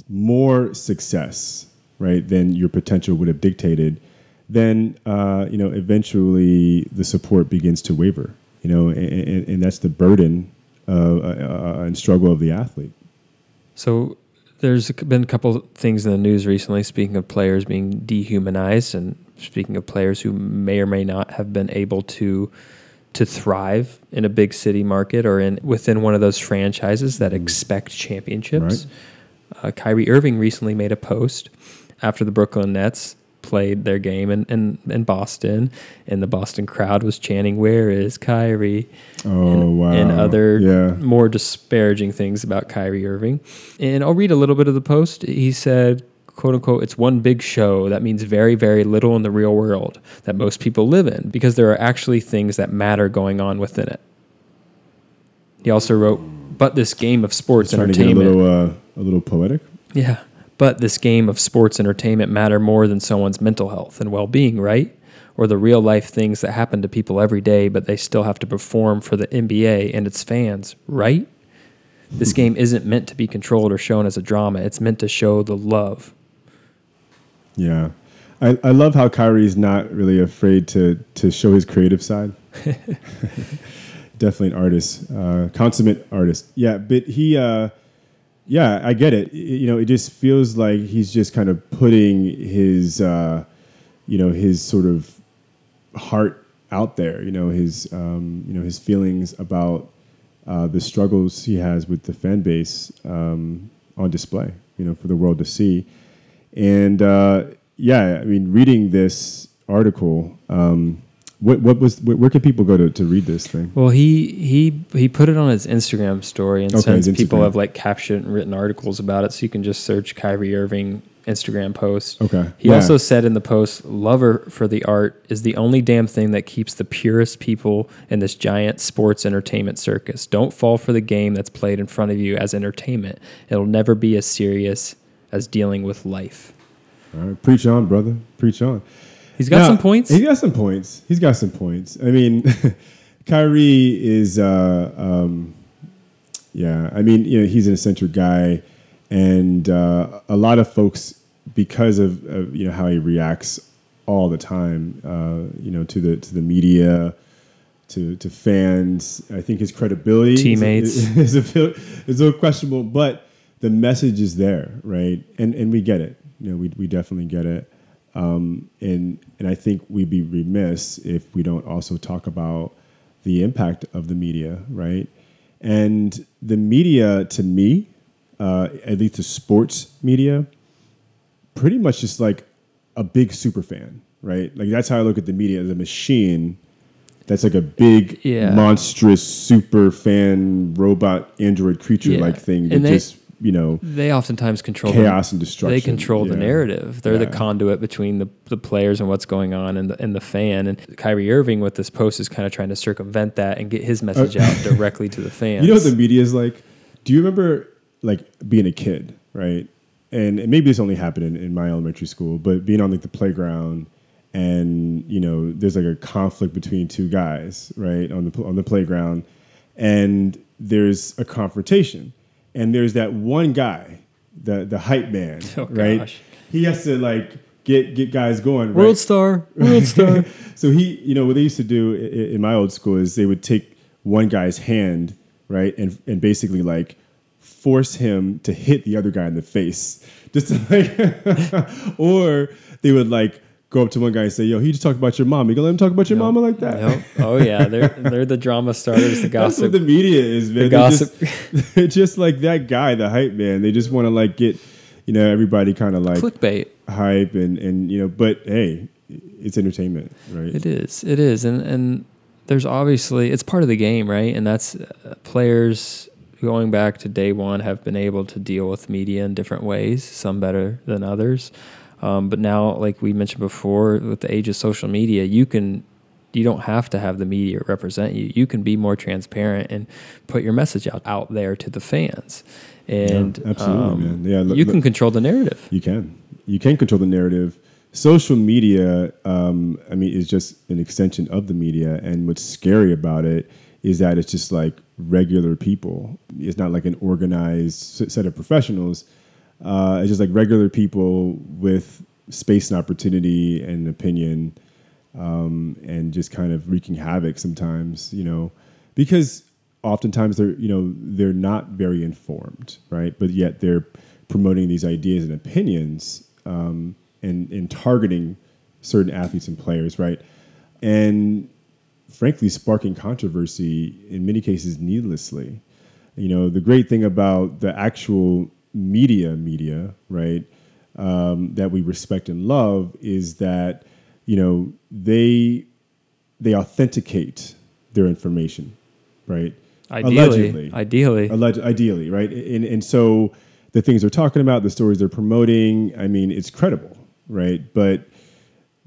more success, right, than your potential would have dictated, then uh, you know eventually the support begins to waver. You know, and, and, and that's the burden uh, uh, and struggle of the athlete. So there's been a couple things in the news recently. Speaking of players being dehumanized, and speaking of players who may or may not have been able to to thrive in a big city market or in within one of those franchises that expect championships. Uh, Kyrie Irving recently made a post after the Brooklyn Nets played their game in, in, in Boston, and the Boston crowd was chanting, Where is Kyrie? Oh and, wow! and other yeah. more disparaging things about Kyrie Irving. And I'll read a little bit of the post. He said, quote unquote, it's one big show that means very, very little in the real world that most people live in because there are actually things that matter going on within it. He also wrote, but this game of sports get a little uh, a little poetic. Yeah. But this game of sports entertainment matter more than someone's mental health and well being, right? Or the real life things that happen to people every day, but they still have to perform for the NBA and its fans, right? This game isn't meant to be controlled or shown as a drama. It's meant to show the love. Yeah. I, I love how Kyrie's not really afraid to to show his creative side. Definitely an artist, uh, consummate artist. Yeah, but he, uh, yeah, I get it. You know, it just feels like he's just kind of putting his, uh, you know, his sort of heart out there. You know, his, um, you know, his feelings about uh, the struggles he has with the fan base um, on display. You know, for the world to see. And uh, yeah, I mean, reading this article, um, what what was where, where can people go to, to read this thing? Well, he he he put it on his Instagram story, and Okay, since people have like captured and written articles about it, so you can just search Kyrie Irving Instagram post. Okay, He yeah. also said in the post, "Lover for the art is the only damn thing that keeps the purest people in this giant sports entertainment circus. Don't fall for the game that's played in front of you as entertainment. It'll never be as serious as dealing with life." All right, preach on, brother, preach on. He's got Now, some points. He's got some points. He's got some points. I mean, Kyrie is, uh, um, yeah. I mean, you know, he's an eccentric guy, and uh, a lot of folks, because of, of you know how he reacts all the time, uh, you know, to the to the media, to to fans. I think his credibility, is- Teammates. is, a, is a little questionable, but the message is there, right? And and we get it. You know, we we definitely get it. Um, and and I think we'd be remiss if we don't also talk about the impact of the media, right? And the media, to me, uh, at least the sports media, pretty much just like a big super fan, right? Like that's how I look at the media as a machine. That's like a big, Yeah. monstrous super fan robot android creature like Yeah. thing that they- just you know they oftentimes control the- chaos and destruction. They control the narrative. They're the conduit between the, the players and what's going on and the, and the fan. And Kyrie Irving with this post is kind of trying to circumvent that and get his message out directly to the fans. Uh, You know what the media is like? Do you remember like being a kid, right? And, and maybe this only happened in, in my elementary school, but being on like the playground and you know there's like a conflict between two guys, right, on the on the playground, and there's a confrontation, and there's that one guy, the the hype man, Oh, right? gosh. He has to like get get guys going, World right? star, world star. so he, you know, what they used to do in, in my old school is they would take one guy's hand, right, and and basically like force him to hit the other guy in the face, just to like, or they would like go up to one guy and say, "Yo, he just talked about your mom. You gonna let him talk about your mama like that?" Yep. Oh yeah, they're they're the drama starters, the That's what gossip. the media is, man. the They're gossip. just, they're just like that guy, the hype man. They just want to like get, you know, everybody kind of like Clickbait. hype and and you know. But hey, it's entertainment, right? It is. It is. And and there's obviously it's part of the game, right? And that's uh, players going back to day one have been able to deal with media in different ways, some better than others. Um, but now, like we mentioned before, with the age of social media, you can you don't have to have the media represent you. You can be more transparent and put your message out out there to the fans. And Yeah, absolutely, um, man. Yeah, look- you can look- control the narrative. You can. You can control the narrative. Social media, um, I mean, is just an extension of the media. And what's scary about it is that it's just like regular people. It's not like an organized set of professionals. Uh, it's just like regular people with space and opportunity and opinion um, and just kind of wreaking havoc sometimes, you know, because oftentimes they're, you know, they're not very informed, right? But yet they're promoting these ideas and opinions um, and, and targeting certain athletes and players, right? And frankly, sparking controversy in many cases needlessly. You know, the great thing about the actual media, media, right, um, that we respect and love is that, you know, they they authenticate their information, right? Ideally, Allegedly. ideally, ideally, right? And, and so the things they're talking about, the stories they're promoting, I mean, it's credible, right? But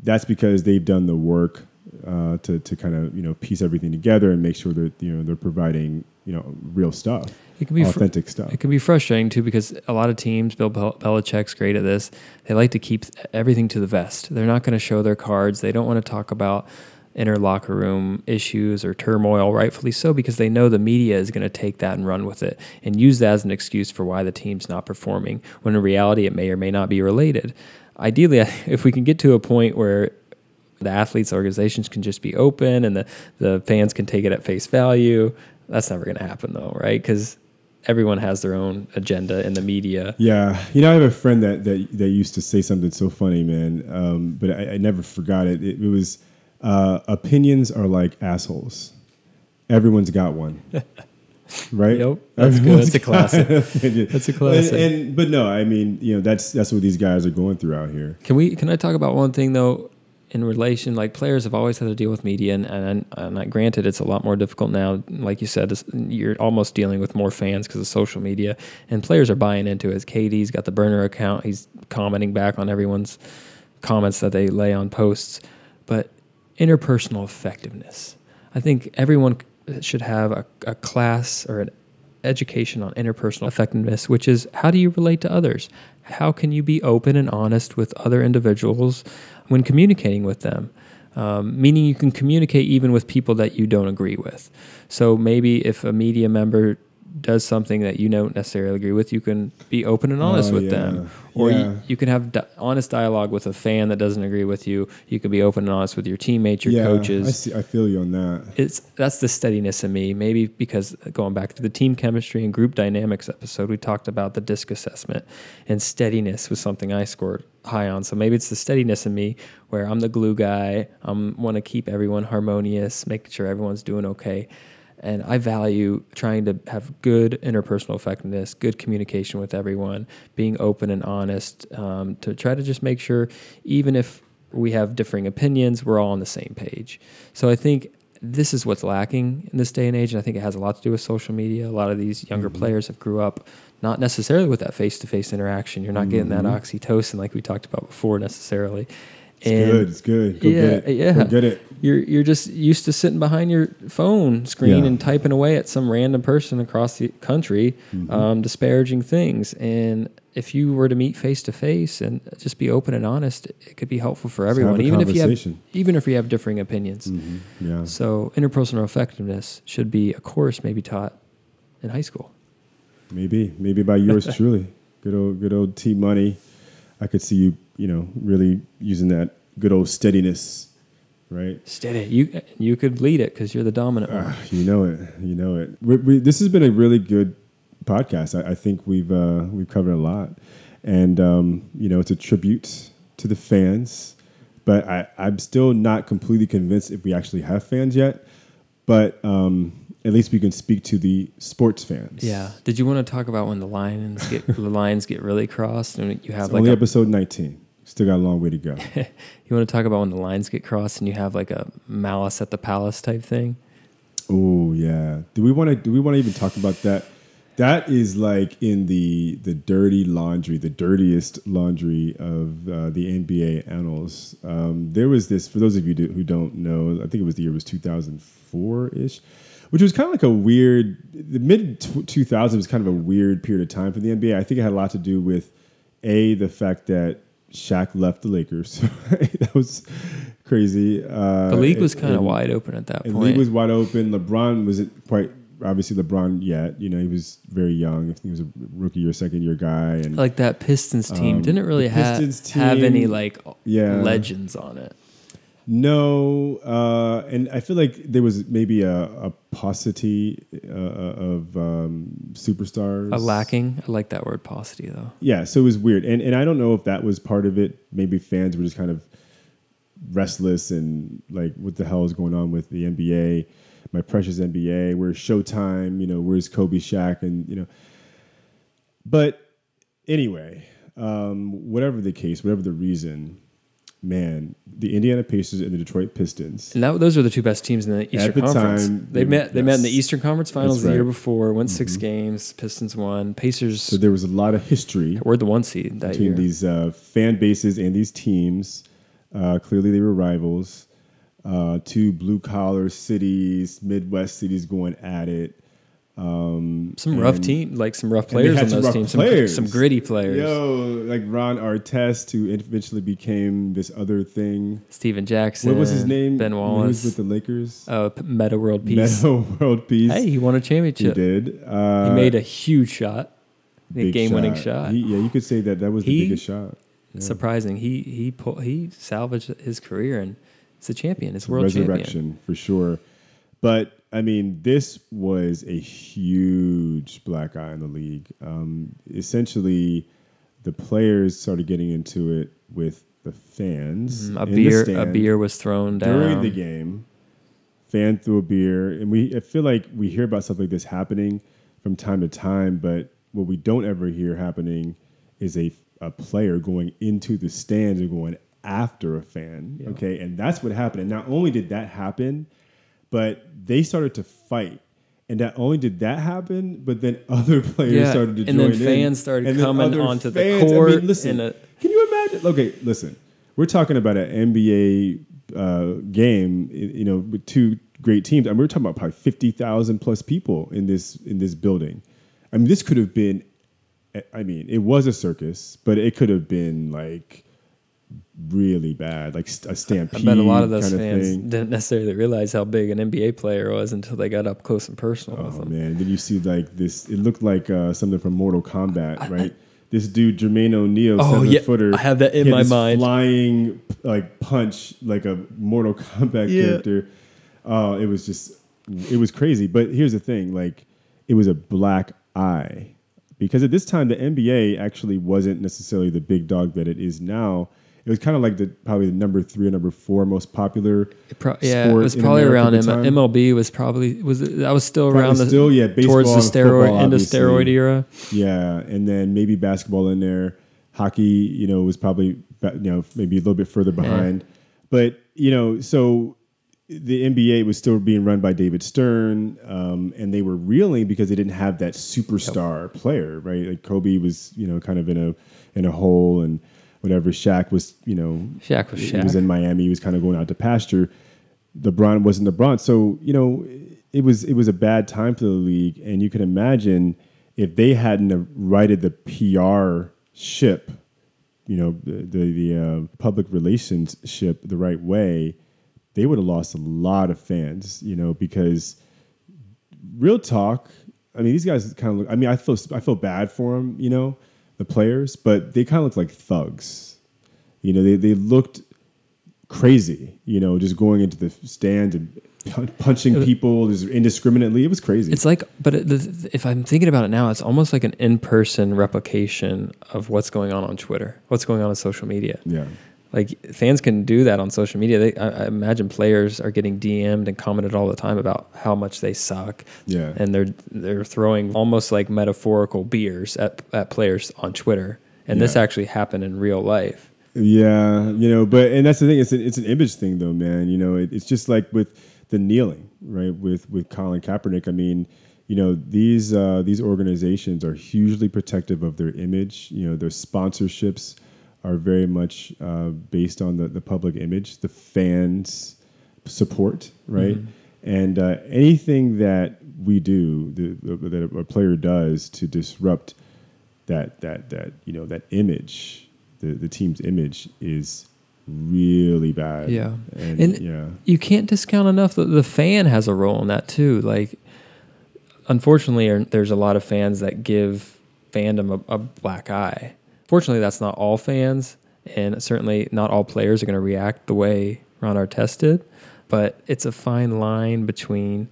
that's because they've done the work uh, to, to kind of you know piece everything together and make sure that you know they're providing you know real stuff, It can be fr- authentic stuff. It can be frustrating too because a lot of teams, Bill Bel- Belichick's great at this. They like to keep everything to the vest. They're not going to show their cards. They don't want to talk about inner locker room issues or turmoil, rightfully so, because they know the media is going to take that and run with it and use that as an excuse for why the team's not performing. When in reality, it may or may not be related. Ideally, if we can get to a point where the athletes organizations can just be open and the, the fans can take it at face value. That's never going to happen though, right? Because everyone has their own agenda in the media. Yeah, you know, I have a friend that that, that used to say something so funny, man. Um, but I, I never forgot it. It, it was uh, opinions are like assholes. Everyone's got one, right? Yep, that's good. That's a classic. That's a classic. And, and but no, I mean, you know, that's that's what these guys are going through out here. Can we? Can I talk about one thing though? In relation, like players have always had to deal with media, and, and, and granted, it's a lot more difficult now. Like you said, you're almost dealing with more fans because of social media, and players are buying into it. KD's got the burner account; he's commenting back on everyone's comments that they lay on posts. But interpersonal effectiveness, I think everyone should have a, a class or an education on interpersonal effectiveness, which is how do you relate to others? How can you be open and honest with other individuals when communicating with them? Um, meaning you can communicate even with people that you don't agree with. So maybe if a media member does something that you don't necessarily agree with, you can be open and honest Oh, with yeah. them. Or Yeah. you, you can have di- honest dialogue with a fan that doesn't agree with you. You can be open and honest with your teammates, your yeah, coaches I see. I feel you on that. it's that's the steadiness in me. Maybe because going back to the team chemistry and group dynamics episode, we talked about the disc assessment and steadiness was something I scored high on. So maybe it's the steadiness in me where I'm the glue guy. I want to keep everyone harmonious, make sure everyone's doing okay. And I value trying to have good interpersonal effectiveness, good communication with everyone, being open and honest um, to try to just make sure, even if we have differing opinions, we're all on the same page. So I think this is what's lacking in this day and age, and I think it has a lot to do with social media. A lot of these younger players have grew up not necessarily with that face-to-face interaction. You're not getting that oxytocin like we talked about before necessarily. It's good. It's good. Go yeah, get it. yeah. Go get it. You're you're just used to sitting behind your phone screen Yeah. and typing away at some random person across the country, Mm-hmm. um, disparaging things. And if you were to meet face to face and just be open and honest, it could be helpful for everyone, even if you have even if you have differing opinions. Mhm. Yeah. So interpersonal effectiveness should be a course maybe taught in high school. Maybe, maybe by yours truly. Good old, good old T Money. I could see you, you know, really using that good old steadiness, right? Steady. You you could lead it because you're the dominant one. Ah, you know it. You know it. We, we, this has been a really good podcast. I, I think we've uh, we've covered a lot, and um, you know, it's a tribute to the fans. But I, I'm still not completely convinced if we actually have fans yet. But um, at least we can speak to the sports fans. Yeah. Did you want to talk about when the lions get the lines get really crossed and you have It's like only a, episode 19. Still got a long way to go. You want to talk about when the lines get crossed and you have like a malice at the palace type thing? Oh yeah. Do we want to? Do we want to even talk about that? That is like in the the dirty laundry, the dirtiest laundry of uh, the NBA annals. Um, there was this. For those of you do, who don't know, I think it was the year was two thousand four ish, which was kind of like a weird. The mid two thousands was kind of a weird period of time for the NBA. I think it had a lot to do with a the fact that Shaq left the Lakers. that was crazy. Uh, The league was kind of wide open at that and the point. league was wide open. LeBron wasn't quite obviously LeBron yet. You know, he was very young. I think he was a rookie or second year guy. And like that Pistons team Um, didn't really ha- Pistons have any like Yeah. legends on it. No, uh, and I feel like there was maybe a, a paucity uh, of um, superstars. A lacking. I like that word paucity though. Yeah, so it was weird, and and I don't know if that was part of it. Maybe fans were just kind of restless and like, what the hell is going on with the NBA? My precious NBA. Where's Showtime? You know, where's Kobe, Shaq, and you know. But anyway, um, whatever the case, whatever the reason, man, the Indiana Pacers and the Detroit Pistons. And that, those are the two best teams in the Eastern the Conference. time, they they- met. They met in the. Eastern Conference Finals That's the year right. Mm-hmm. before. Won 6 games. Pistons won. Pacers So there was a lot of history were the one seed that between year. these uh, fan bases and these teams. Uh, clearly, they were rivals. Uh, two blue collar cities, Midwest cities going at it. Um, some rough team, like some rough players on those teams. players. Some, some gritty players. Yo, like Ron Artest, who eventually became this other thing. Stephen Jackson. What was his name? Ben when He was Wallace. with the Lakers. uh, Metta World Peace. Metta World Peace. Hey, he won a championship. he did. Uh, he made a huge shot. A game-winning shot. He- yeah, you could say that that was the biggest shot. Yeah. Surprising. He he pull, he salvaged his career and he's a champion. A world resurrection champion. for sure. But I mean, this was a huge black eye in the league. Um, essentially, the players started getting into it with the fans. Mm, A beer a beer was thrown down. during the game. Fan threw a beer, and we I feel like we hear about stuff like this happening from time to time, but what we don't ever hear happening is a a player going into the stands and going after a fan. Okay, and that's what happened. And not only did that happen, but they started to fight. And not only did that happen, but then other players Yeah, started to and join then in. fans started And coming onto the fans- I mean, court listen, a- can you imagine? Okay, listen. We're talking about an NBA uh, game, you know, with two great teams. I mean, we're talking about probably fifty thousand plus people in this in this building. I mean, this could have been. I mean, it was a circus, but it could have been like really bad, like a a I stampede. bet a lot of those kind fans thing. didn't necessarily realize how big an NBA player was until they got up close and personal with Oh him. man! Then you see like this. It looked like uh, something from Mortal Kombat, right? this dude Jermaine O'Neal, Oh, seven yeah. footer. I have that in my mind. Flying like punch, like a Mortal Kombat Yeah. character. Oh, it was just, it was crazy. But here's the thing: like, it was a black eye because at this time the NBA actually wasn't necessarily the big dog that it is now. It was kind of like the probably the number three or number four most popular. It pro- yeah, it was probably around M- MLB was probably was that was still Probably around the still, yeah, baseball towards the steroid football, end of steroid era. Yeah, and then maybe basketball in there. Hockey, you know, was probably you know maybe a little bit further behind. But you know, so the NBA was still being run by David Stern, um, and they were reeling because they didn't have that superstar player, right? Like Kobe was, you know, kind of in a in a hole, and whatever. Shaq was, you know, Shaq was he was in Miami. He was kind of going out to pasture. LeBron wasn't LeBron, so you know it was it was a bad time for the league, and you can imagine if they hadn't righted the PR ship, you know, the the, the uh, public relations ship the right way, they would have lost a lot of fans, you know, because real talk. I mean, these guys kind of look. I mean, I feel I feel bad for them, you know, the players, but they kind of looked like thugs. You know, they they looked crazy. You know, just going into the stand and punching uh, people just indiscriminately. It was crazy. It's like, but it, if I'm thinking about it now, it's almost like an in-person replication of what's going on on Twitter, what's going on on social media. yeah, Like fans can do that on social media. They, I, I imagine players are getting DM'd and commented all the time about how much they suck. Yeah. and they're they're throwing almost like metaphorical beers at at players on Twitter. And this actually happened in real life. Yeah, you know, but and that's the thing. It's an, it's an image thing, though, man. You know, it, it's just like with the kneeling, right? With with Colin Kaepernick. I mean, you know, these uh, these organizations are hugely protective of their image. You know, their sponsorships are very much uh, based on the the public image, the fans support, right? And uh, anything that we do, the, that a player does to disrupt that that that you know that image, the the team's image is really bad. Yeah. and, And- yeah, you can't discount enough that the fan has a role in that too. Like, unfortunately, er- there's a lot of fans that give fandom a, a black eye. Fortunately, that's not all fans, and certainly not all players are going to react the way Ron Artest did. But it's a fine line between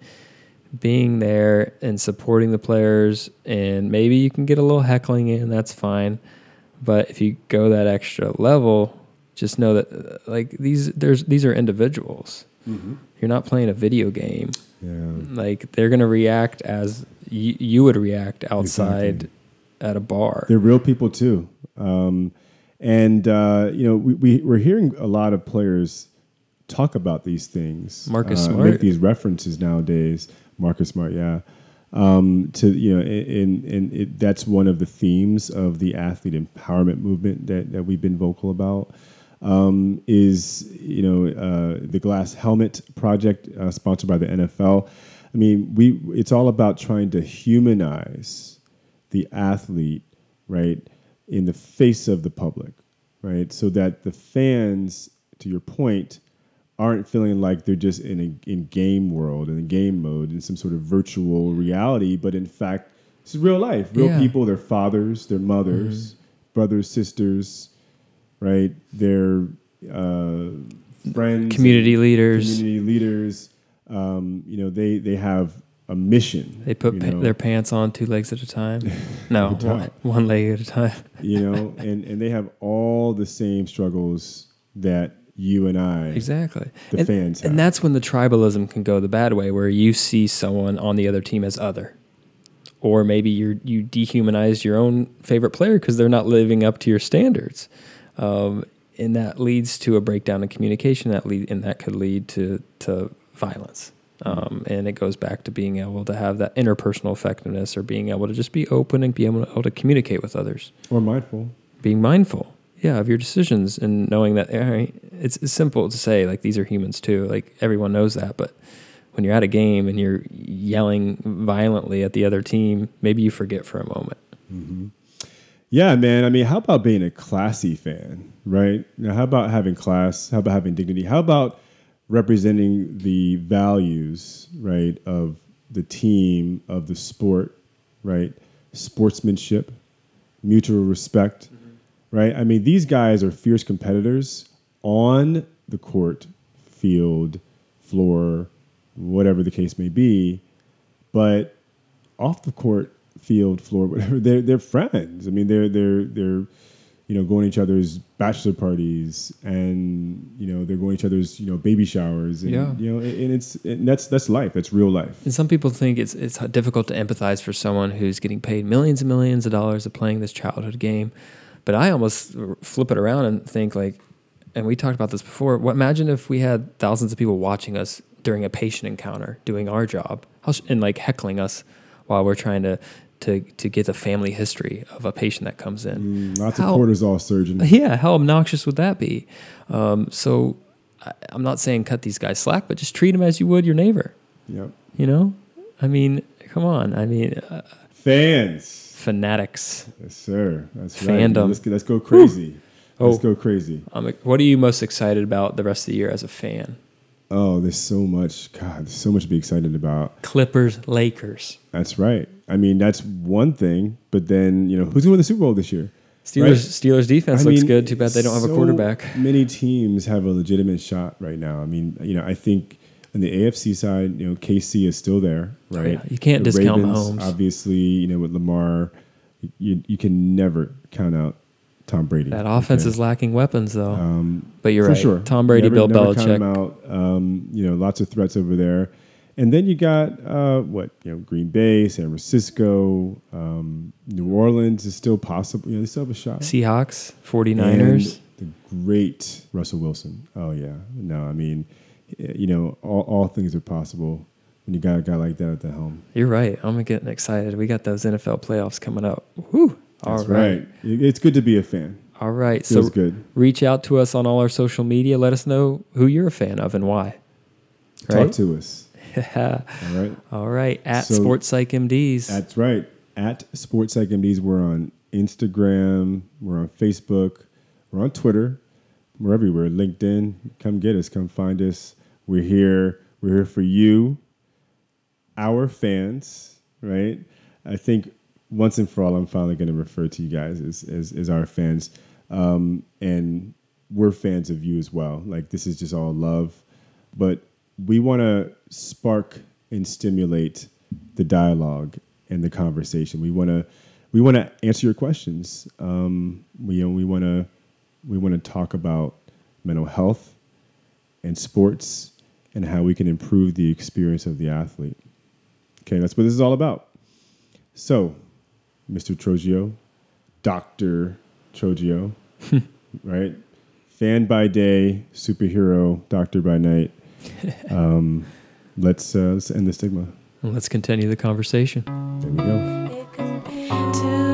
being there and supporting the players, and maybe you can get a little heckling in. That's fine. But if you go that extra level, just know that uh, like these there's these are individuals. You're not playing a video game. yeah. Like they're gonna react as you, you would react outside Exactly. at a bar. They're real people too. Um, and uh, you know, we, we we're hearing a lot of players talk about these things. Marcus uh, Smart. make these references nowadays. Marcus Smart, yeah. Um, to you know, and and it, that's one of the themes of the athlete empowerment movement that that we've been vocal about. Um, is you know uh, the Glass Helmet Project uh, sponsored by the NFL. I mean, we it's all about trying to humanize the athlete, right, in the face of the public, right, so that the fans, to your point, aren't feeling like they're just in a in game world in a game mode in some sort of virtual reality, but in fact, it's real life, real Yeah. people, their fathers, their mothers, brothers, sisters, right, their uh, friends, Community leaders. community leaders. Um, you know, they they have a mission. They put pa- their pants on two legs at a time. No, a time. one, one leg at a time. you know, and and they have all the same struggles that you and I, Exactly. the and, fans, have. and that's when the tribalism can go the bad way, where you see someone on the other team as other, or maybe you you dehumanize your own favorite player because they're not living up to your standards, um, and that leads to a breakdown in communication. That lead and that could lead to to violence. Um, and it goes back to being able to have that interpersonal effectiveness, or being able to just be open and be able to, able to communicate with others or mindful. being mindful yeah of your decisions and knowing that all right, it's, it's simple to say like these are humans too like everyone knows that but when you're at a game and you're yelling violently at the other team maybe you forget for a moment Yeah, man. I mean, how about being a classy fan, right? Now, how about having class? How about having dignity? How about representing the values, right, of the team, of the sport, right? Sportsmanship, mutual respect, mm-hmm. right? I mean, these guys are fierce competitors on the court, field, floor, whatever the case may be. But off the court, field, floor, whatever, they're they're friends. I mean, they're they're they're you know going to each other's bachelor parties, and you know they're going to each other's you know baby showers, and Yeah. you know, and it's and that's that's life. That's real life. and some people think it's it's difficult to empathize for someone who's getting paid millions and millions of dollars of playing this childhood game but i almost flip it around and think like and we talked about this before what imagine if we had thousands of people watching us during a patient encounter doing our job How sh- and like heckling us while we're trying to to to get the family history of a patient that comes in Mm, lots How- of cortisol surgeon. yeah, how obnoxious would that be? Um, so I, I'm not saying cut these guys slack, but just treat them as you would your neighbor. Yep. You know, I mean, come on. I mean, uh, Fans. fanatics. Yes, sir. That's right. Fandom. Let's, go- let's go crazy. Let's Oh. go crazy. Um, what are you most excited about the rest of the year as a fan? Oh, there's so much. God, there's so much to be excited about. Clippers, Lakers, That's right. I mean, that's one thing. But then, you know, who's going to win the Super Bowl this year? Steelers. Right. Steelers defense I looks mean, good. Too bad they don't have a quarterback. Many teams have a legitimate shot right now. I mean, you know, I think on the AFC side, you know, KC is still there, right? Oh, yeah. You can't The discount Ravens, Mahomes. Obviously, you know, with Lamar, you you can never count out Tom Brady. That offense Okay? is lacking weapons, though. Um, but you're right. sure. Tom Brady, never, Bill never count him Belichick. out. Um, you know, lots of threats over there. And then you got uh, what you know, Green Bay, San Francisco, um, New Orleans is still possible. You know, they still have a shot. Seahawks, 49ers. the great Russell Wilson. Oh yeah, no, I mean, you know, all, all things are possible when you got a guy like that at the helm. You're right. I'm getting excited. We got those NFL playoffs coming up. Whew. All That's right. right. It's good to be a fan. All right. Feels so good. reach out to us on all our social media. Let us know who you're a fan of and why. Talk to us. All right. all right. At So- Sports Psych MDs. That's right. At Sports Psych MDs, we're on Instagram, we're on Facebook, we're on Twitter, we're everywhere. LinkedIn, come get us, come find us. We're here. We're here for you, our fans, right? I think once and for all, I'm finally going to refer to you guys as, as, as our fans. Um, and we're fans of you as well. Like, this is just all love. But we want to spark and stimulate the dialogue and the conversation. We want to we want to answer your questions. Um, we you know, we want to we want to talk about mental health and sports and how we can improve the experience of the athlete. Okay, that's what this is all about. So, Mr. Trogio, Doctor Trogio, right? Fan by day, superhero, doctor by night. Um, let's uh, let's end the stigma. Let's continue the conversation. There we go. Do